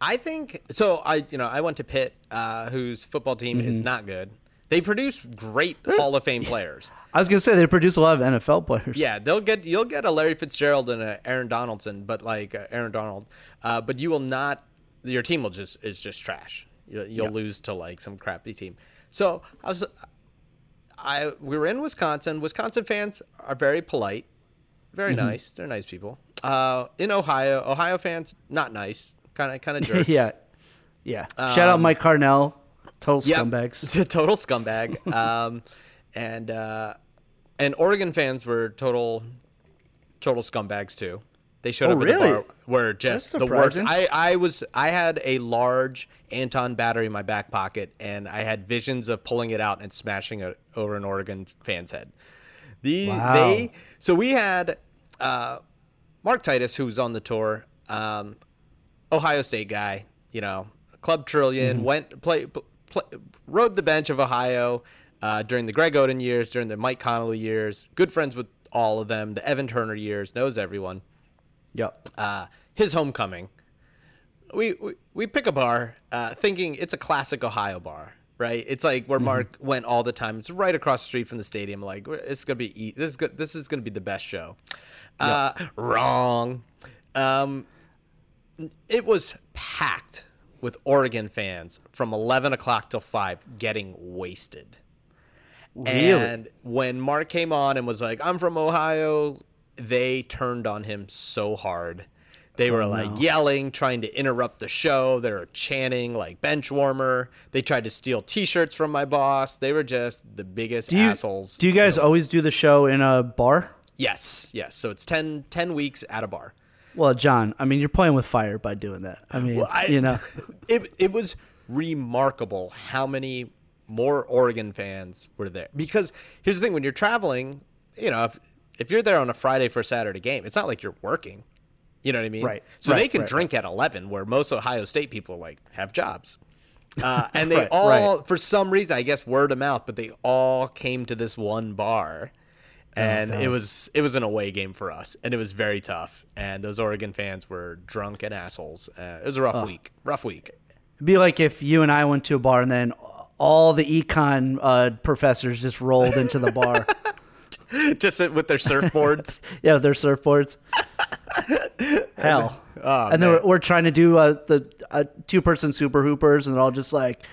I think so. I you know I went to Pitt, uh, whose football team is Mm-hmm. not good. They produce great Hall of Fame players. I was gonna say they produce a lot of NFL players. Yeah, they'll get you'll get a Larry Fitzgerald and a Aaron Donaldson, but like uh, Aaron Donald, uh, but you will not. Your team will just is just trash. You'll, you'll lose to like some crappy team. So I was, I we were in Wisconsin. Wisconsin fans are very polite, very Mm-hmm. nice. They're nice people. Uh, in Ohio, Ohio fans not nice, kind of kind of jerks. yeah, yeah. Shout out Mike Carnell, total Um, Yep. scumbags. It's a total scumbag. um, and uh, and Oregon fans were total total scumbags too. They showed Oh, up at really? the bar were just the worst. I, I was I had a large Anker battery in my back pocket and I had visions of pulling it out and smashing it over an Oregon fan's head. The Wow. they so we had uh, Mark Titus who's on the tour, um, Ohio State guy, you know, Club Trillion, Mm-hmm. went play, play rode the bench of Ohio uh, during the Greg Oden years, during the Mike Conley years. Good friends with all of them. The Evan Turner years, knows everyone. Yep. Uh, his homecoming. We, we we pick a bar, uh, thinking it's a classic Ohio bar, right? It's like where Mark went all the time. It's right across the street from the stadium. Like it's gonna be e- this is good. This is gonna be the best show. Uh, wrong. Um, it was packed with Oregon fans from 11 o'clock till 5 getting wasted. Really? And when Mark came on and was like, I'm from Ohio, they turned on him so hard. They oh, were like yelling, trying to interrupt the show. They were chanting like bench warmer. They tried to steal t shirts from my boss. They were just the biggest Do you assholes. do you guys always do the show in a bar? yes, yes. So it's 10, 10 weeks at a bar. Well, Jon, I mean, you're playing with fire by doing that. I mean, Well, I- you know, it it was remarkable how many more Oregon fans were there. Because here's the thing: when you're traveling, you know, if if you're there on a Friday for a Saturday game, it's not like you're working. You know what I mean? Right, So they can right, drink at 11, where most Ohio State people like have jobs. Uh, and they Right, all, right. for some reason, I guess word of mouth, but they all came to this one bar, Oh, and it was it was an away game for us, and it was very tough. And those Oregon fans were drunk and assholes. Uh, it was a rough week, rough week. it'd be like if you and I went to a bar and then all the econ uh, professors just rolled into the bar. Just with their surfboards. yeah, their surfboards. Hell. Oh, and then we're, we're trying to do uh, the uh, two person super hoopers, and they're all just like,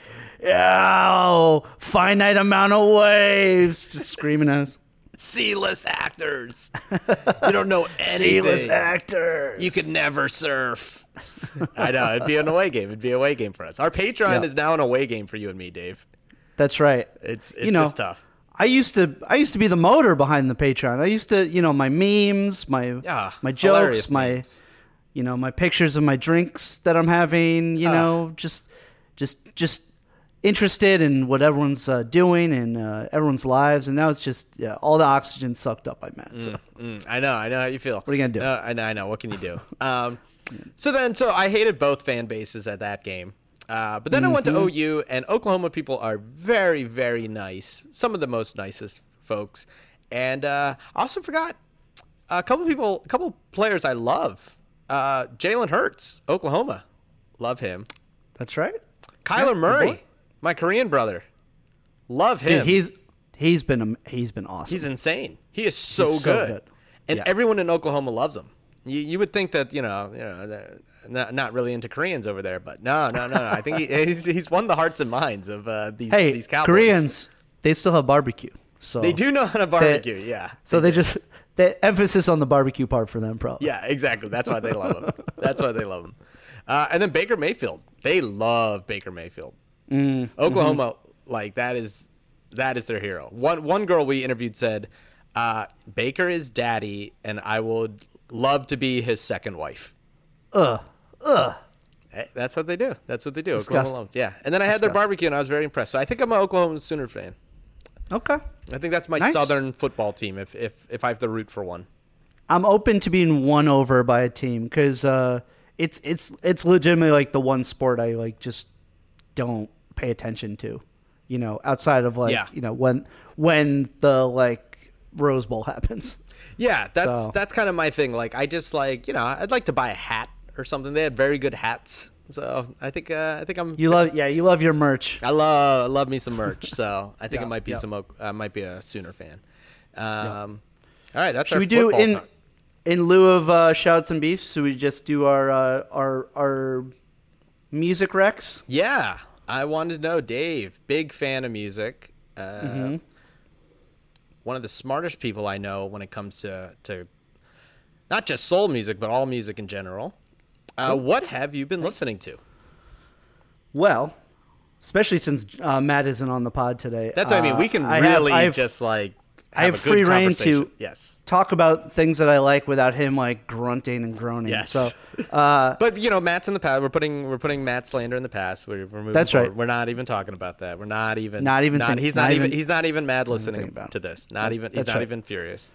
"Oh, finite amount of waves," just screaming at us. C-list actors. You don't know anything. C-list actors. You could never surf. I know it'd be an away game. It'd be an away game for us. Our Patreon Yeah. is now an away game for you and me, Dave. That's right. It's it's You know, just tough. I used to I used to be the motor behind the Patreon. I used to, you know, my memes, my Ah, my jokes, my memes. you know, my pictures of my drinks that I'm having, you Ah. know, just just just interested in what everyone's uh, doing and uh, everyone's lives and now it's just yeah, all the oxygen sucked up by Matt. So Mm, I know, I know how you feel. What are you gonna do? Uh, I know, I know. What can you do? Um, so then, so I hated both fan bases at that game. Uh, but then I went Mm-hmm. to OU, and Oklahoma people are very, very nice. Some of the most nicest folks. And uh, I also forgot a couple people, a couple players I love. Uh, Jalen Hurts, Oklahoma, love him. that's right. Kyler Murray, my Korean brother, love him. Dude, he's he's been he's been awesome. He's insane. He is so, He's so good. good. and Yeah. everyone in Oklahoma loves him. You, you would think that you know, you know, not not really into Koreans over there, but no, no, no. no. I think he, he's he's won the hearts and minds of uh, these hey, these Cowboys. Koreans, they still have barbecue. So they do know how to barbecue. yeah, So they just the emphasis on the barbecue part for them, probably. yeah, exactly. That's why they love him. That's why they love him. Uh, and then Baker Mayfield, they love Baker Mayfield. Mm, Oklahoma, mm-hmm. like that is that is their hero. One one girl we interviewed said, uh, "Baker is daddy, and I would love to be his second wife." Ugh. Ugh. That's what they do. That's what they do. Oklahoma Disgusting. Yeah, and then I had their barbecue, and I was very impressed. So I think I'm an Oklahoma Sooner fan. Okay. I think that's my Nice. Southern football team. If if if I have to root for one. I'm open to being won over by a team because uh, it's it's it's legitimately like the one sport I like just don't pay attention to. You know, outside of like Yeah. you know when when the like Rose Bowl happens. Yeah, that's So- that's kind of my thing. Like I just like you know I'd like to buy a hat or something. They had very good hats, so I think uh, I think I'm. You love yeah, you love your merch. I love I love me some merch, so I think Yeah, it might be yeah. some I might be a Sooner fan. Um, All right, that's Should we do in talk. in lieu of uh, shouts and beefs? Should we just do our uh, our our music recs? Yeah, I wanted to know, Dave, big fan of music. Uh, Mm-hmm. One of the smartest people I know when it comes to to not just soul music, but all music in general. Uh, what have you been listening to? Well, especially since uh, Matt isn't on the pod today. That's what I mean. uh, We can I really I have- just like I have, have a good free reign to- yes. talk about things that I like without him like grunting and groaning. Yes. So uh, But you know, Matt's in the past. We're putting we're putting Matt slander in the past. We're, we're moving That's forward. right. We're not even talking about that. We're not even Not even think- he's not not, even, even- he's not even mad listening about to this. Not even he's not right. even furious.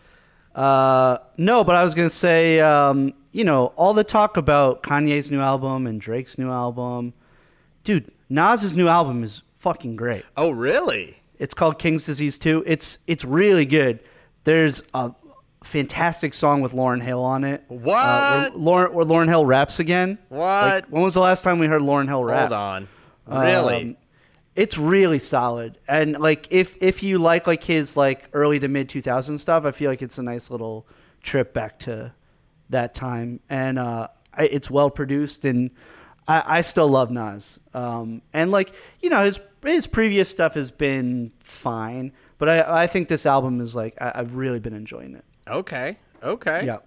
Uh, no, but I was gonna say, um, you know, all the talk about Kanye's new album and Drake's new album, dude. Nas's new album is fucking great. Oh really? It's called King's Disease 2. It's it's really good. There's a fantastic song with Lauryn Hill on it. What? Uh, where Lauren where Lauryn Hill raps again. What? Like, when was the last time we heard Lauryn Hill rap? Hold on. Really? Um, it's really solid and like if if you like like his like early to mid 2000 stuff i feel like it's a nice little trip back to that time and uh I, it's well produced and i i still love nas um and like you know his his previous stuff has been fine but i i think this album is like I, i've really been enjoying it okay. Okay. Yeah.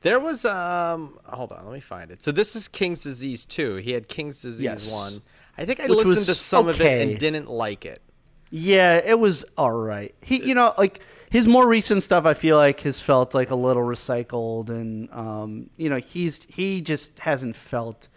There was um. Hold on. Let me find it. So this is King's Disease two. He had King's Disease Yes. one. I think I listened to some of it and didn't like it. Yeah, it was all right. He, you know, like his more recent stuff, I feel like has felt like a little recycled, and um, you know, he's he just hasn't felt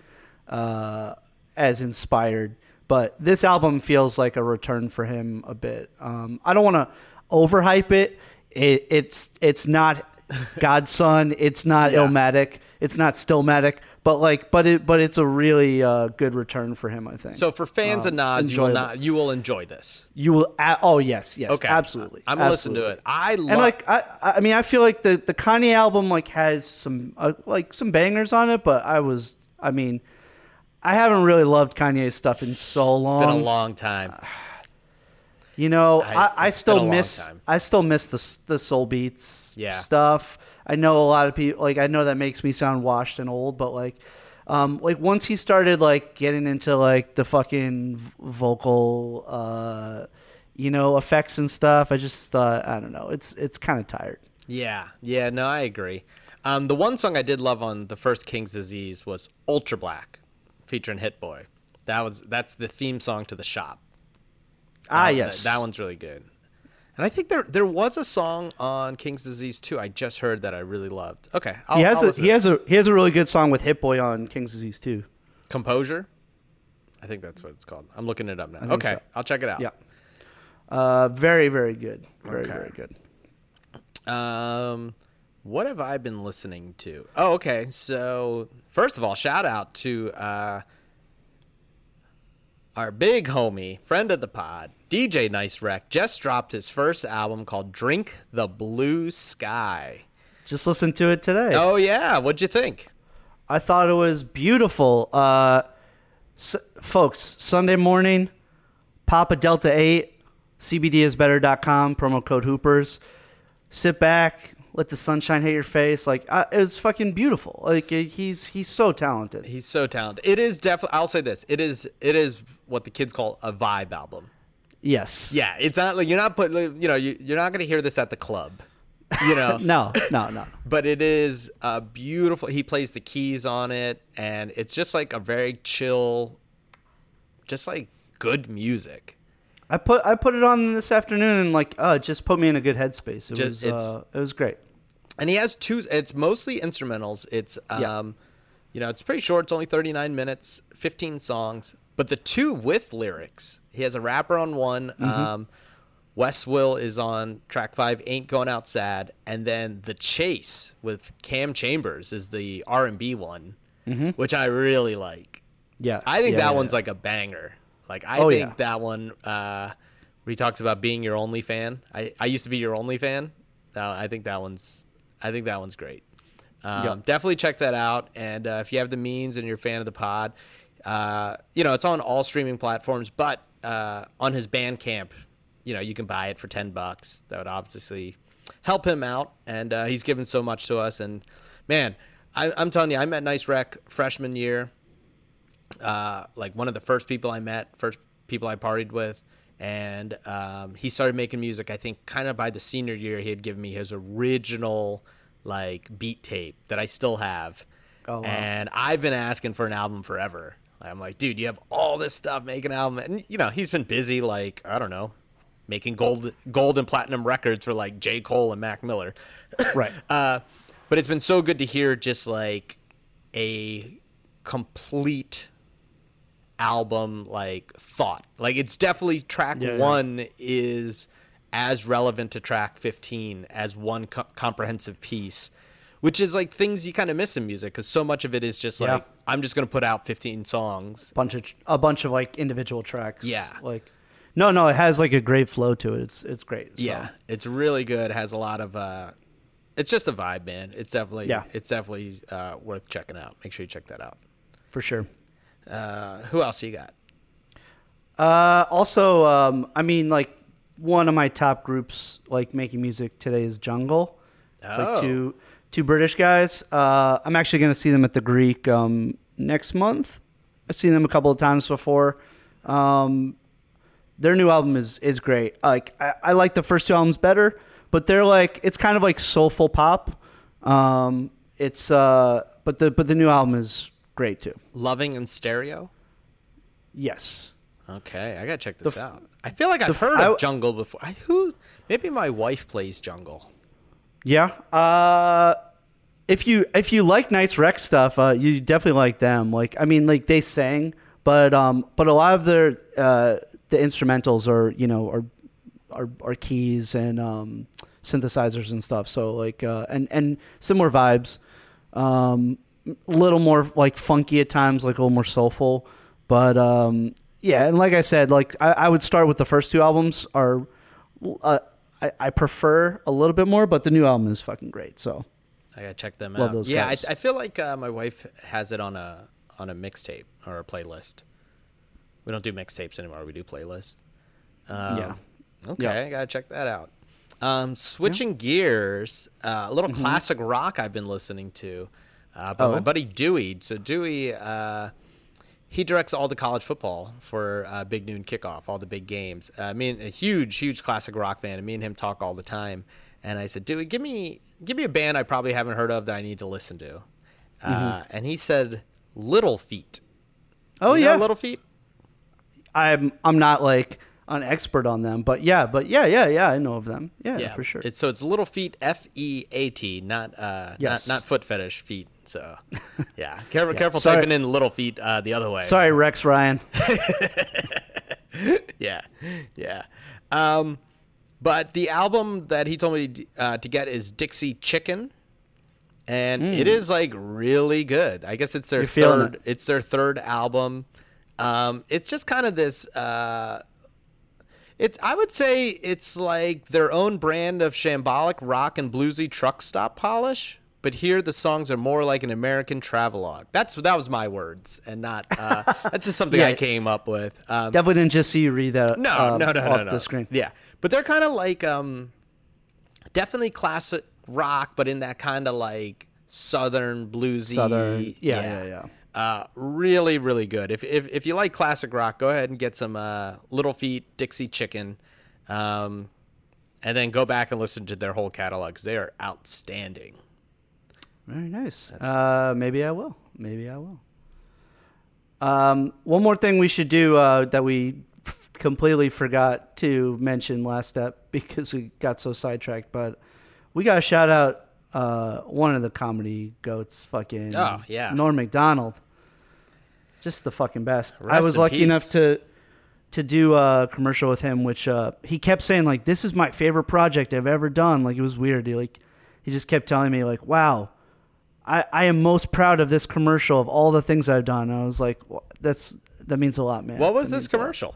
uh, as inspired. But this album feels like a return for him a bit. Um, I don't want to overhype it. it. It's it's not God's Son. It's not Yeah. Illmatic. It's not Stillmatic. But like, but it but it's a really uh, good return for him. I think. So for fans of Um, Nas, you will not you will enjoy this. You will. a- Oh yes, yes. Okay. absolutely. I'm gonna listen to it. I love. And like, I, I mean, I feel like the the Kanye album like has some uh, like some bangers on it, but I was, I mean, I haven't really loved Kanye's stuff in so long. It's been a long time. You know, I- I, I, still been a long miss. I still miss the the soul beats Yeah. stuff. I know a lot of people like I know that makes me sound washed and old, but like um like once he started like getting into like the fucking vocal uh you know effects and stuff, I just thought I don't know. It's it's kind of tired. Yeah, yeah, no, I agree. Um, the one song I did love on the first King's Disease was Ultra Black, featuring Hit Boy. That was that's the theme song to the shop. Ah, Um, yes. that, that one's really good. And I think there there was a song on King's Disease 2. I just heard that I really loved. Okay, I'll, he has I'll a he has a he has a really good song with Hit Boy on King's Disease 2. Composure. I think that's what it's called. I'm looking it up now. Okay, so. I'll check it out. Yeah. Uh, very very good. Very Okay. very good. Um, what have I been listening to? Oh, okay. So first of all, shout out to uh, our big homie, friend of the pod, DJ Nice Rec. Just dropped his first album called "Drink the Blue Sky." Just listen to it today. Oh yeah, what'd you think? I thought it was beautiful. Uh, s- folks, Sunday morning, Papa Delta 8, CBDisbetter.com, promo code Hoopers. Sit back, let the sunshine hit your face. Like, uh, it was fucking beautiful. Like, he's he's so talented. He's so talented. It is definitely. I'll say this. It is. It is what the kids call a vibe album. Yes. Yeah, it's not like you're not putting. You know, you, you're not going to hear this at the club. You know. No, no, no. but it is a beautiful he plays the keys on it and it's just like a very chill just like good music I put I put it on this afternoon and like, uh, it just put me in a good headspace. It Ju- was it's- uh, it was great. and he has two it's mostly instrumentals it's um Yeah. you know it's pretty short it's only 39 minutes 15 songs but the two with lyrics he has a rapper on one Mm-hmm. um Wes Will is on track five, "Ain't Going Out Sad," and then "The Chase" with Cam Chambers is the R and B one, which I really like. Yeah. I think Mm-hmm. Yeah, that yeah, one's like a banger. Like I Oh, think yeah. that one uh where he talks about being your only fan. I, I used to be your only fan. Uh, I think that one's I think that one's great. Um, Yeah. Definitely check that out. And uh, if you have the means and you're a fan of the pod, uh, you know it's on all streaming platforms. But uh, on his Bandcamp, you know you can buy it for ten bucks. That would obviously help him out. And uh, he's given so much to us. And man, I, I'm telling you, I met Nice Rec freshman year uh, like one of the first people I met, first people I partied with, and um, he started making music. I think kind of by the senior year, he had given me his original like beat tape that I still have, Oh, wow. and I've been asking for an album forever. I'm like, dude, you have all this stuff, make an album, and you know he's been busy, like I don't know, making gold, gold and platinum records for like J. Cole and Mac Miller. right. Uh, but it's been so good to hear just like a complete album like thought. Like it's definitely track Yeah, yeah. one is as relevant to track 15 as one co- comprehensive piece, which is like things you kind of miss in music because so much of it is just Yeah. like, I'm just going to put out 15 songs. bunch of a bunch of like individual tracks. Yeah. Like no, no, it has like a great flow to it. It's it's great. So, Yeah, it's really good. Has a lot of. uh It's just a vibe, man. It's definitely. Yeah. It's definitely uh, worth checking out. Make sure you check that out. for sure. Uh, who else you got? Uh, also, um, I mean, like one of my top groups, like making music today, is Jungle. It's Oh. like two two British guys. Uh, I'm actually going to see them at the Greek um, next month. I've seen them a couple of times before. Um, their new album is is great. Like I, I like the first two albums better, but they're like it's kind of like soulful pop. Um, it's uh, but the but the new album is great too. Loving in stereo. Yes. Okay, I gotta check this f- out. I feel like I've f- heard of Jungle before. I, who? Maybe my wife plays Jungle. Yeah. Uh, if you if you like nice rec stuff, uh, you definitely like them. Like I mean, like they sang, but um, but a lot of their uh, the instrumentals are you know are are, are keys and um, synthesizers and stuff. So like uh, and and similar vibes. Um, little more like funky at times, like a little more soulful. But um, yeah, and like I said, like I, I would start with the first two albums are. Uh, I, I prefer a little bit more, but the new album is fucking great. So I gotta check them Love out. those yeah, I. I feel like uh, my wife has it on a on a mixtape or a playlist. We don't do mixtapes anymore. We do playlists. Um, Yeah. Okay, Yeah. I gotta check that out. Um, switching gears, uh, a little classic rock I've been listening to uh, my Mm-hmm. Oh. buddy Dewey. So Dewey, uh, he directs all the college football for uh, Big Noon Kickoff, all the big games. Uh, I mean, a huge, huge classic rock fan. And me and him talk all the time. And I said, Dewey, give me, give me a band I probably haven't heard of that I need to listen to. Uh, Mm-hmm. and he said, Little Feat. Oh You yeah, Little Feat. I'm I'm not like an expert on them, but yeah, but yeah, yeah, yeah, I know of them. Yeah, Yeah, for sure. It's so it's little feat, F E A T, not uh, Yes. not not foot fetish feet. So, yeah, careful, careful Sorry. typing in little feet uh, the other way. Sorry, Rex Ryan. Yeah, yeah. Um, but the album that he told me uh, to get is Dixie Chicken, and it is like really good. I guess it's their Hmm. You're third. it. It's their third album. Um, it's just kind of this. Uh, it's I would say it's like their own brand of shambolic rock and bluesy truck stop polish. But here the songs are more like an American travelogue. That's that was my words, and not. Uh, that's just something I came up with. Um, Definitely didn't just see you read that. no, uh, no, no, off no, no. the screen. Yeah, but they're kind of like um, definitely classic rock, but in that kind of like southern bluesy. Southern. Yeah, yeah, yeah. Uh, really, really good. If, if if you like classic rock, go ahead and get some uh, Little Feat, Dixie Chicken, um, and then go back and listen to their whole catalog 'cause they are outstanding. Very nice. Uh, maybe I will. Maybe I will. Um, one more thing we should do uh, that we f- completely forgot to mention last step because we got so sidetracked, but we got to shout out uh, one of the comedy goats, fucking Oh, yeah. Norm Macdonald. Just the fucking best. I was lucky peace. enough to to do a commercial with him, which uh, he kept saying like, "This is my favorite project I've ever done." Like it was weird. He like he just kept telling me like, "Wow, I, I am most proud of this commercial of all the things I've done." And I was like, well, "That's that means a lot, man." What was That this means a lot. commercial?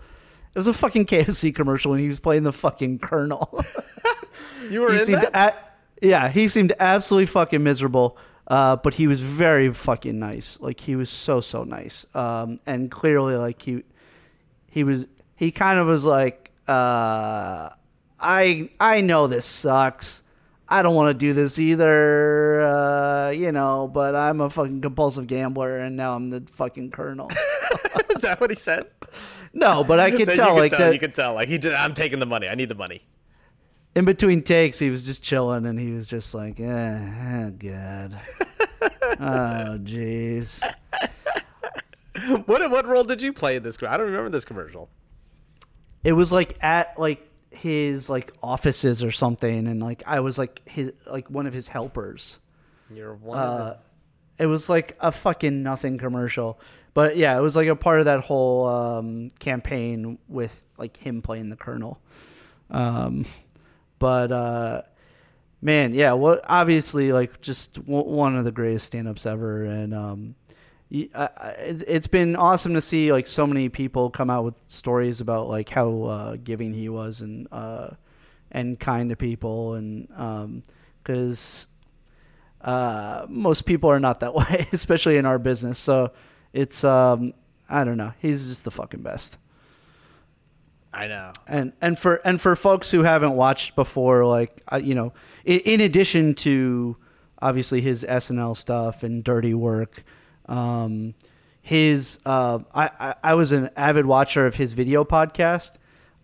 It was a fucking KFC commercial when he was playing the fucking Colonel. You were he in seemed that? a- yeah, he seemed absolutely fucking miserable. Uh, but he was very fucking nice. Like he was so so nice. Um, and clearly like he he was he kind of was like uh, I I know this sucks. I don't want to do this either, uh, you know, but I'm a fucking compulsive gambler and now I'm the fucking colonel. Is that what he said? no, but I could tell you could like tell, that you could tell like he did. I'm taking the money. I need the money. in between takes, he was just chilling, and he was just like, eh, oh, God. oh, jeez. What what role did you play in this? I don't remember this commercial. It was like at like his like offices or something, and like I was like his like one of his helpers. You're one. Uh, of It was like a fucking nothing commercial, but yeah, it was like a part of that whole um, campaign with like him playing the colonel. Um, but uh, man, yeah, well, obviously, like just w- one of the greatest stand-ups ever, and um, y- I- I- it's- been awesome to see like so many people come out with stories about like how uh, giving he was and uh, and kind to people, and because uh, most people are not that way, especially in our business. So it's um, I don't know, he's just the fucking best I know. and and for and for folks who haven't watched before, like you know, in, in addition to obviously his SNL stuff and Dirty Work, um, his uh, I, I I was an avid watcher of his video podcast,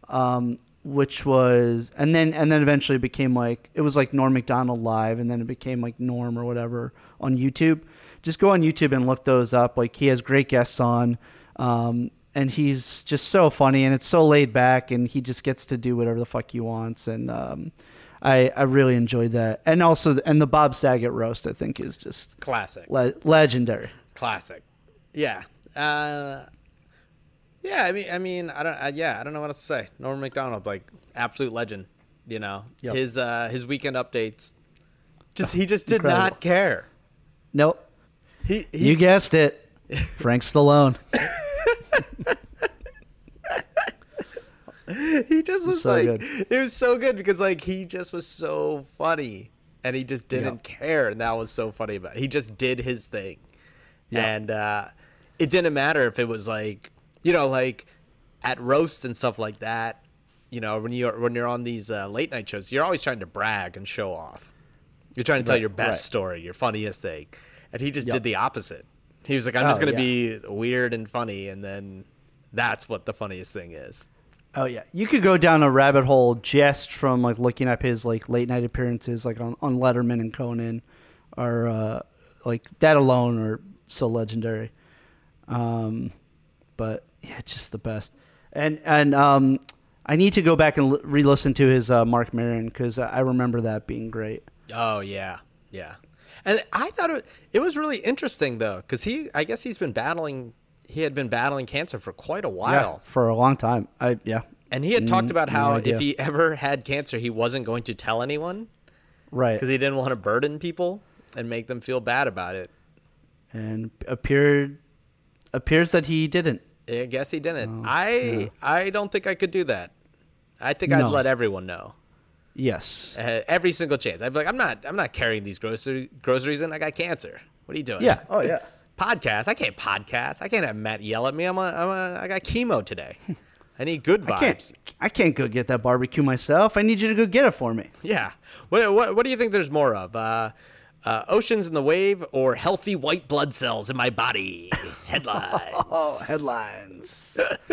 um, which was and then and then eventually became like it was like Norm Macdonald live, and then it became like Norm or whatever on YouTube. Just go on YouTube and look those up. Like he has great guests on. Um, and he's just so funny and it's so laid back and he just gets to do whatever the fuck he wants and um, I, I really enjoyed that and also and the Bob Saget roast I think is just Classic. le- legendary. Classic. Yeah. Uh, yeah. I mean, I mean, I don't. Uh, yeah, I don't know what else to say. Norman Macdonald, like absolute legend. You know, Yep. his uh, his weekend updates. Just he just did Incredible. not care. Nope, He, he you guessed it, Frank Stallone. he just was so like good. it was so good because like he just was so funny and he just didn't care and that was so funny about it. he just did his thing and uh it didn't matter if it was like you know like at roast and stuff like that you know, when you're when you're on these uh, late night shows, you're always trying to brag and show off. You're trying to tell Right, your best right. story, your funniest thing, and he just Yep. did the opposite. He was like, "I'm Oh, just gonna yeah. be weird and funny," and then that's what the funniest thing is. Oh yeah, you could go down a rabbit hole just from like looking up his like late night appearances, like on, on Letterman and Conan, or uh, like that alone are so legendary. Um, but yeah, just the best. And and um, I need to go back and l- re-listen to his uh, Marc Maron because I remember that being great. Oh yeah, yeah. And I thought it, it was really interesting though, because he, I guess he's been battling, he had been battling cancer for quite a while, for a long time. I yeah, and he had talked Mm, about how idea. if he ever had cancer, he wasn't going to tell anyone right. because he didn't want to burden people and make them feel bad about it. And appeared appears that he didn't. I guess he didn't. I, I don't think I could do that. I think I'd No. let everyone know. Yes. Uh, every single chance. I'd be like, I'm not, I'm not carrying these grocery groceries in. I got cancer. What are you doing? Yeah. Oh yeah. podcast. I can't podcast. I can't have Matt yell at me. I'm a, I'm a I got chemo today. I need good vibes. I can't. I can't go get that barbecue myself. I need you to go get it for me. Yeah. What, what what do you think there's more of? Uh, uh, oceans in the wave or healthy white blood cells in my body? Headlines. Oh, headlines.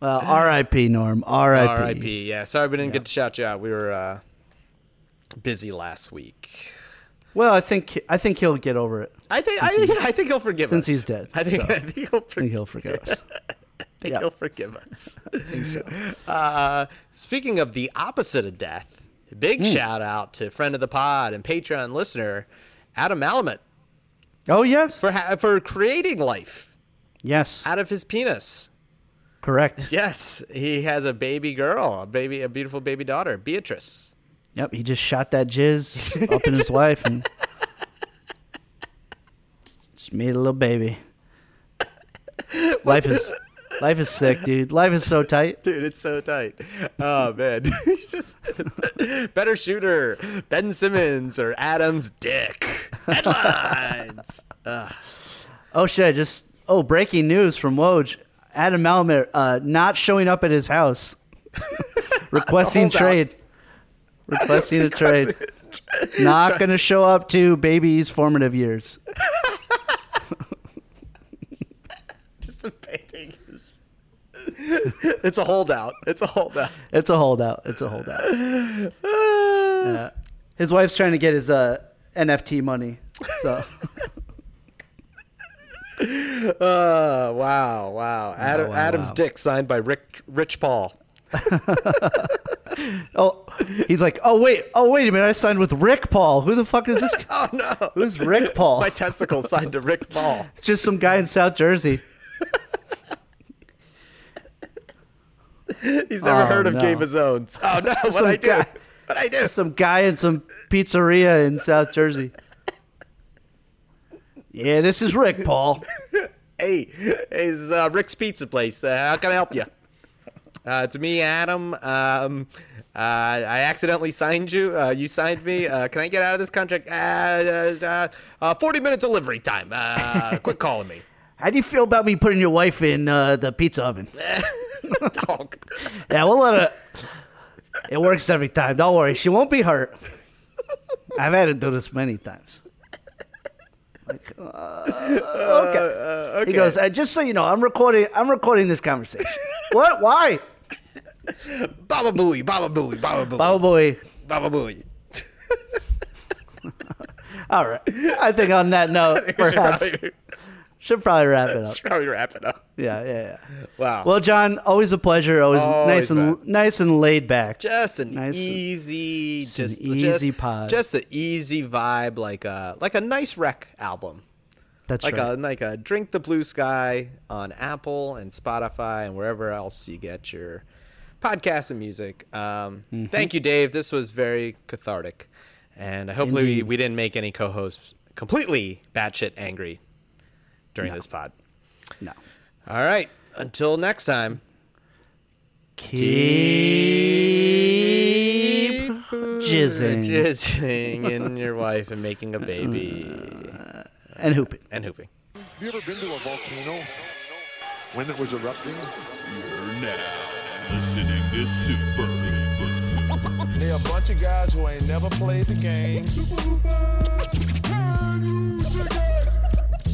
well, R.I.P. Norm. R.I.P. R.I.P. Yeah. Sorry we didn't get to shout you out. We were uh, busy last week. Well, I think I think he'll get over it. I think I, I think he'll forgive since us. Since he's dead, I think, so. I think he'll I think forgive. he'll forgive us. I think Yeah. he'll forgive us. uh, speaking of the opposite of death, big Hmm. shout out to friend of the pod and Patreon listener Adam Malamet Oh yes. for ha- for creating life yes. out of his penis. Correct. Yes, he has a baby girl, a baby, a beautiful baby daughter, Beatrice. Yep. He just shot that jizz up in his wife and just made a little baby. Life is life is sick, dude. Life is so tight. Dude, it's so tight. Oh man, he's just better shooter, Ben Simmons or Adam's dick. Headlines. Ugh. Oh shit! Just oh, breaking news from Woj. Adam Malmer uh, not showing up at his house, requesting out. trade. Requesting a trade. Not gonna show up to baby's formative years. just debating. It's a holdout. It's a holdout. It's a holdout. It's a holdout. Yeah. His wife's trying to get his uh, NFT money. So Uh, wow, wow. Adam, wow, Adam's wow. dick signed by Rick, Rich Paul. oh, he's like, oh wait, oh wait a minute, I signed with Rick Paul. Who the fuck is this? Oh no, Who's Rick Paul? my testicles signed to Rick Paul. It's just some guy in South Jersey. He's never Oh, heard of no. Game of Zones. Oh no, what I do? What I do? some guy in some pizzeria in South Jersey. Yeah, this is Rick Paul. Hey, hey, this is uh, Rick's Pizza Place. Uh, how can I help you? Uh, it's me, Adam. Um, uh, I accidentally signed you. Uh, you signed me. Uh, can I get out of this contract? Uh, uh, uh, 40 minute delivery time. Uh, quit calling me. How do you feel about me putting your wife in uh, the pizza oven? Dog. Yeah, we'll let her. It works every time. Don't worry, she won't be hurt. I've had to do this many times. Like, uh, okay. Uh, okay. He goes, uh, just so you know, I'm recording. I'm recording this conversation. what? Why? Baba Booey, Baba Booey, Baba Booey, Baba boy. Baba Booey. All right. I think on that note, perhaps should probably wrap it up. should probably wrap it up. Yeah, yeah, yeah. Wow. Well, Jon, always a pleasure. Always, Always, nice and nice and laid back. just an Nice and- easy, just an just easy just, pod. Just an easy vibe, like a like a nice rec album. That's like right. a like a drink the blue sky on Apple and Spotify and wherever else you get your podcasts and music. Um, Mm-hmm. Thank you, Dave. This was very cathartic, and hopefully we, we didn't make any co-hosts completely batshit angry during this pod. no. All right, until next time. Keep jizzing jizzing in your wife and making a baby uh, and hooping. and hooping. Have you ever been to a volcano when it was erupting? You're now listening to Super. They're a bunch of guys who ain't never played the game.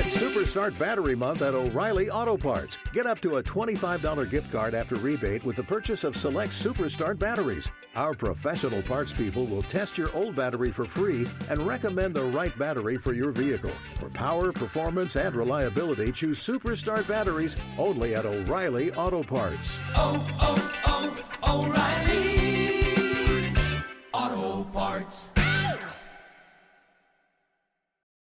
It's Superstart Battery Month at O'Reilly Auto Parts. Get up to a $25 gift card after rebate with the purchase of select Superstart batteries. Our professional parts people will test your old battery for free and recommend the right battery for your vehicle. For power, performance, and reliability, choose Superstart batteries only at O'Reilly Auto Parts. oh, oh, oh O'Reilly Auto Parts.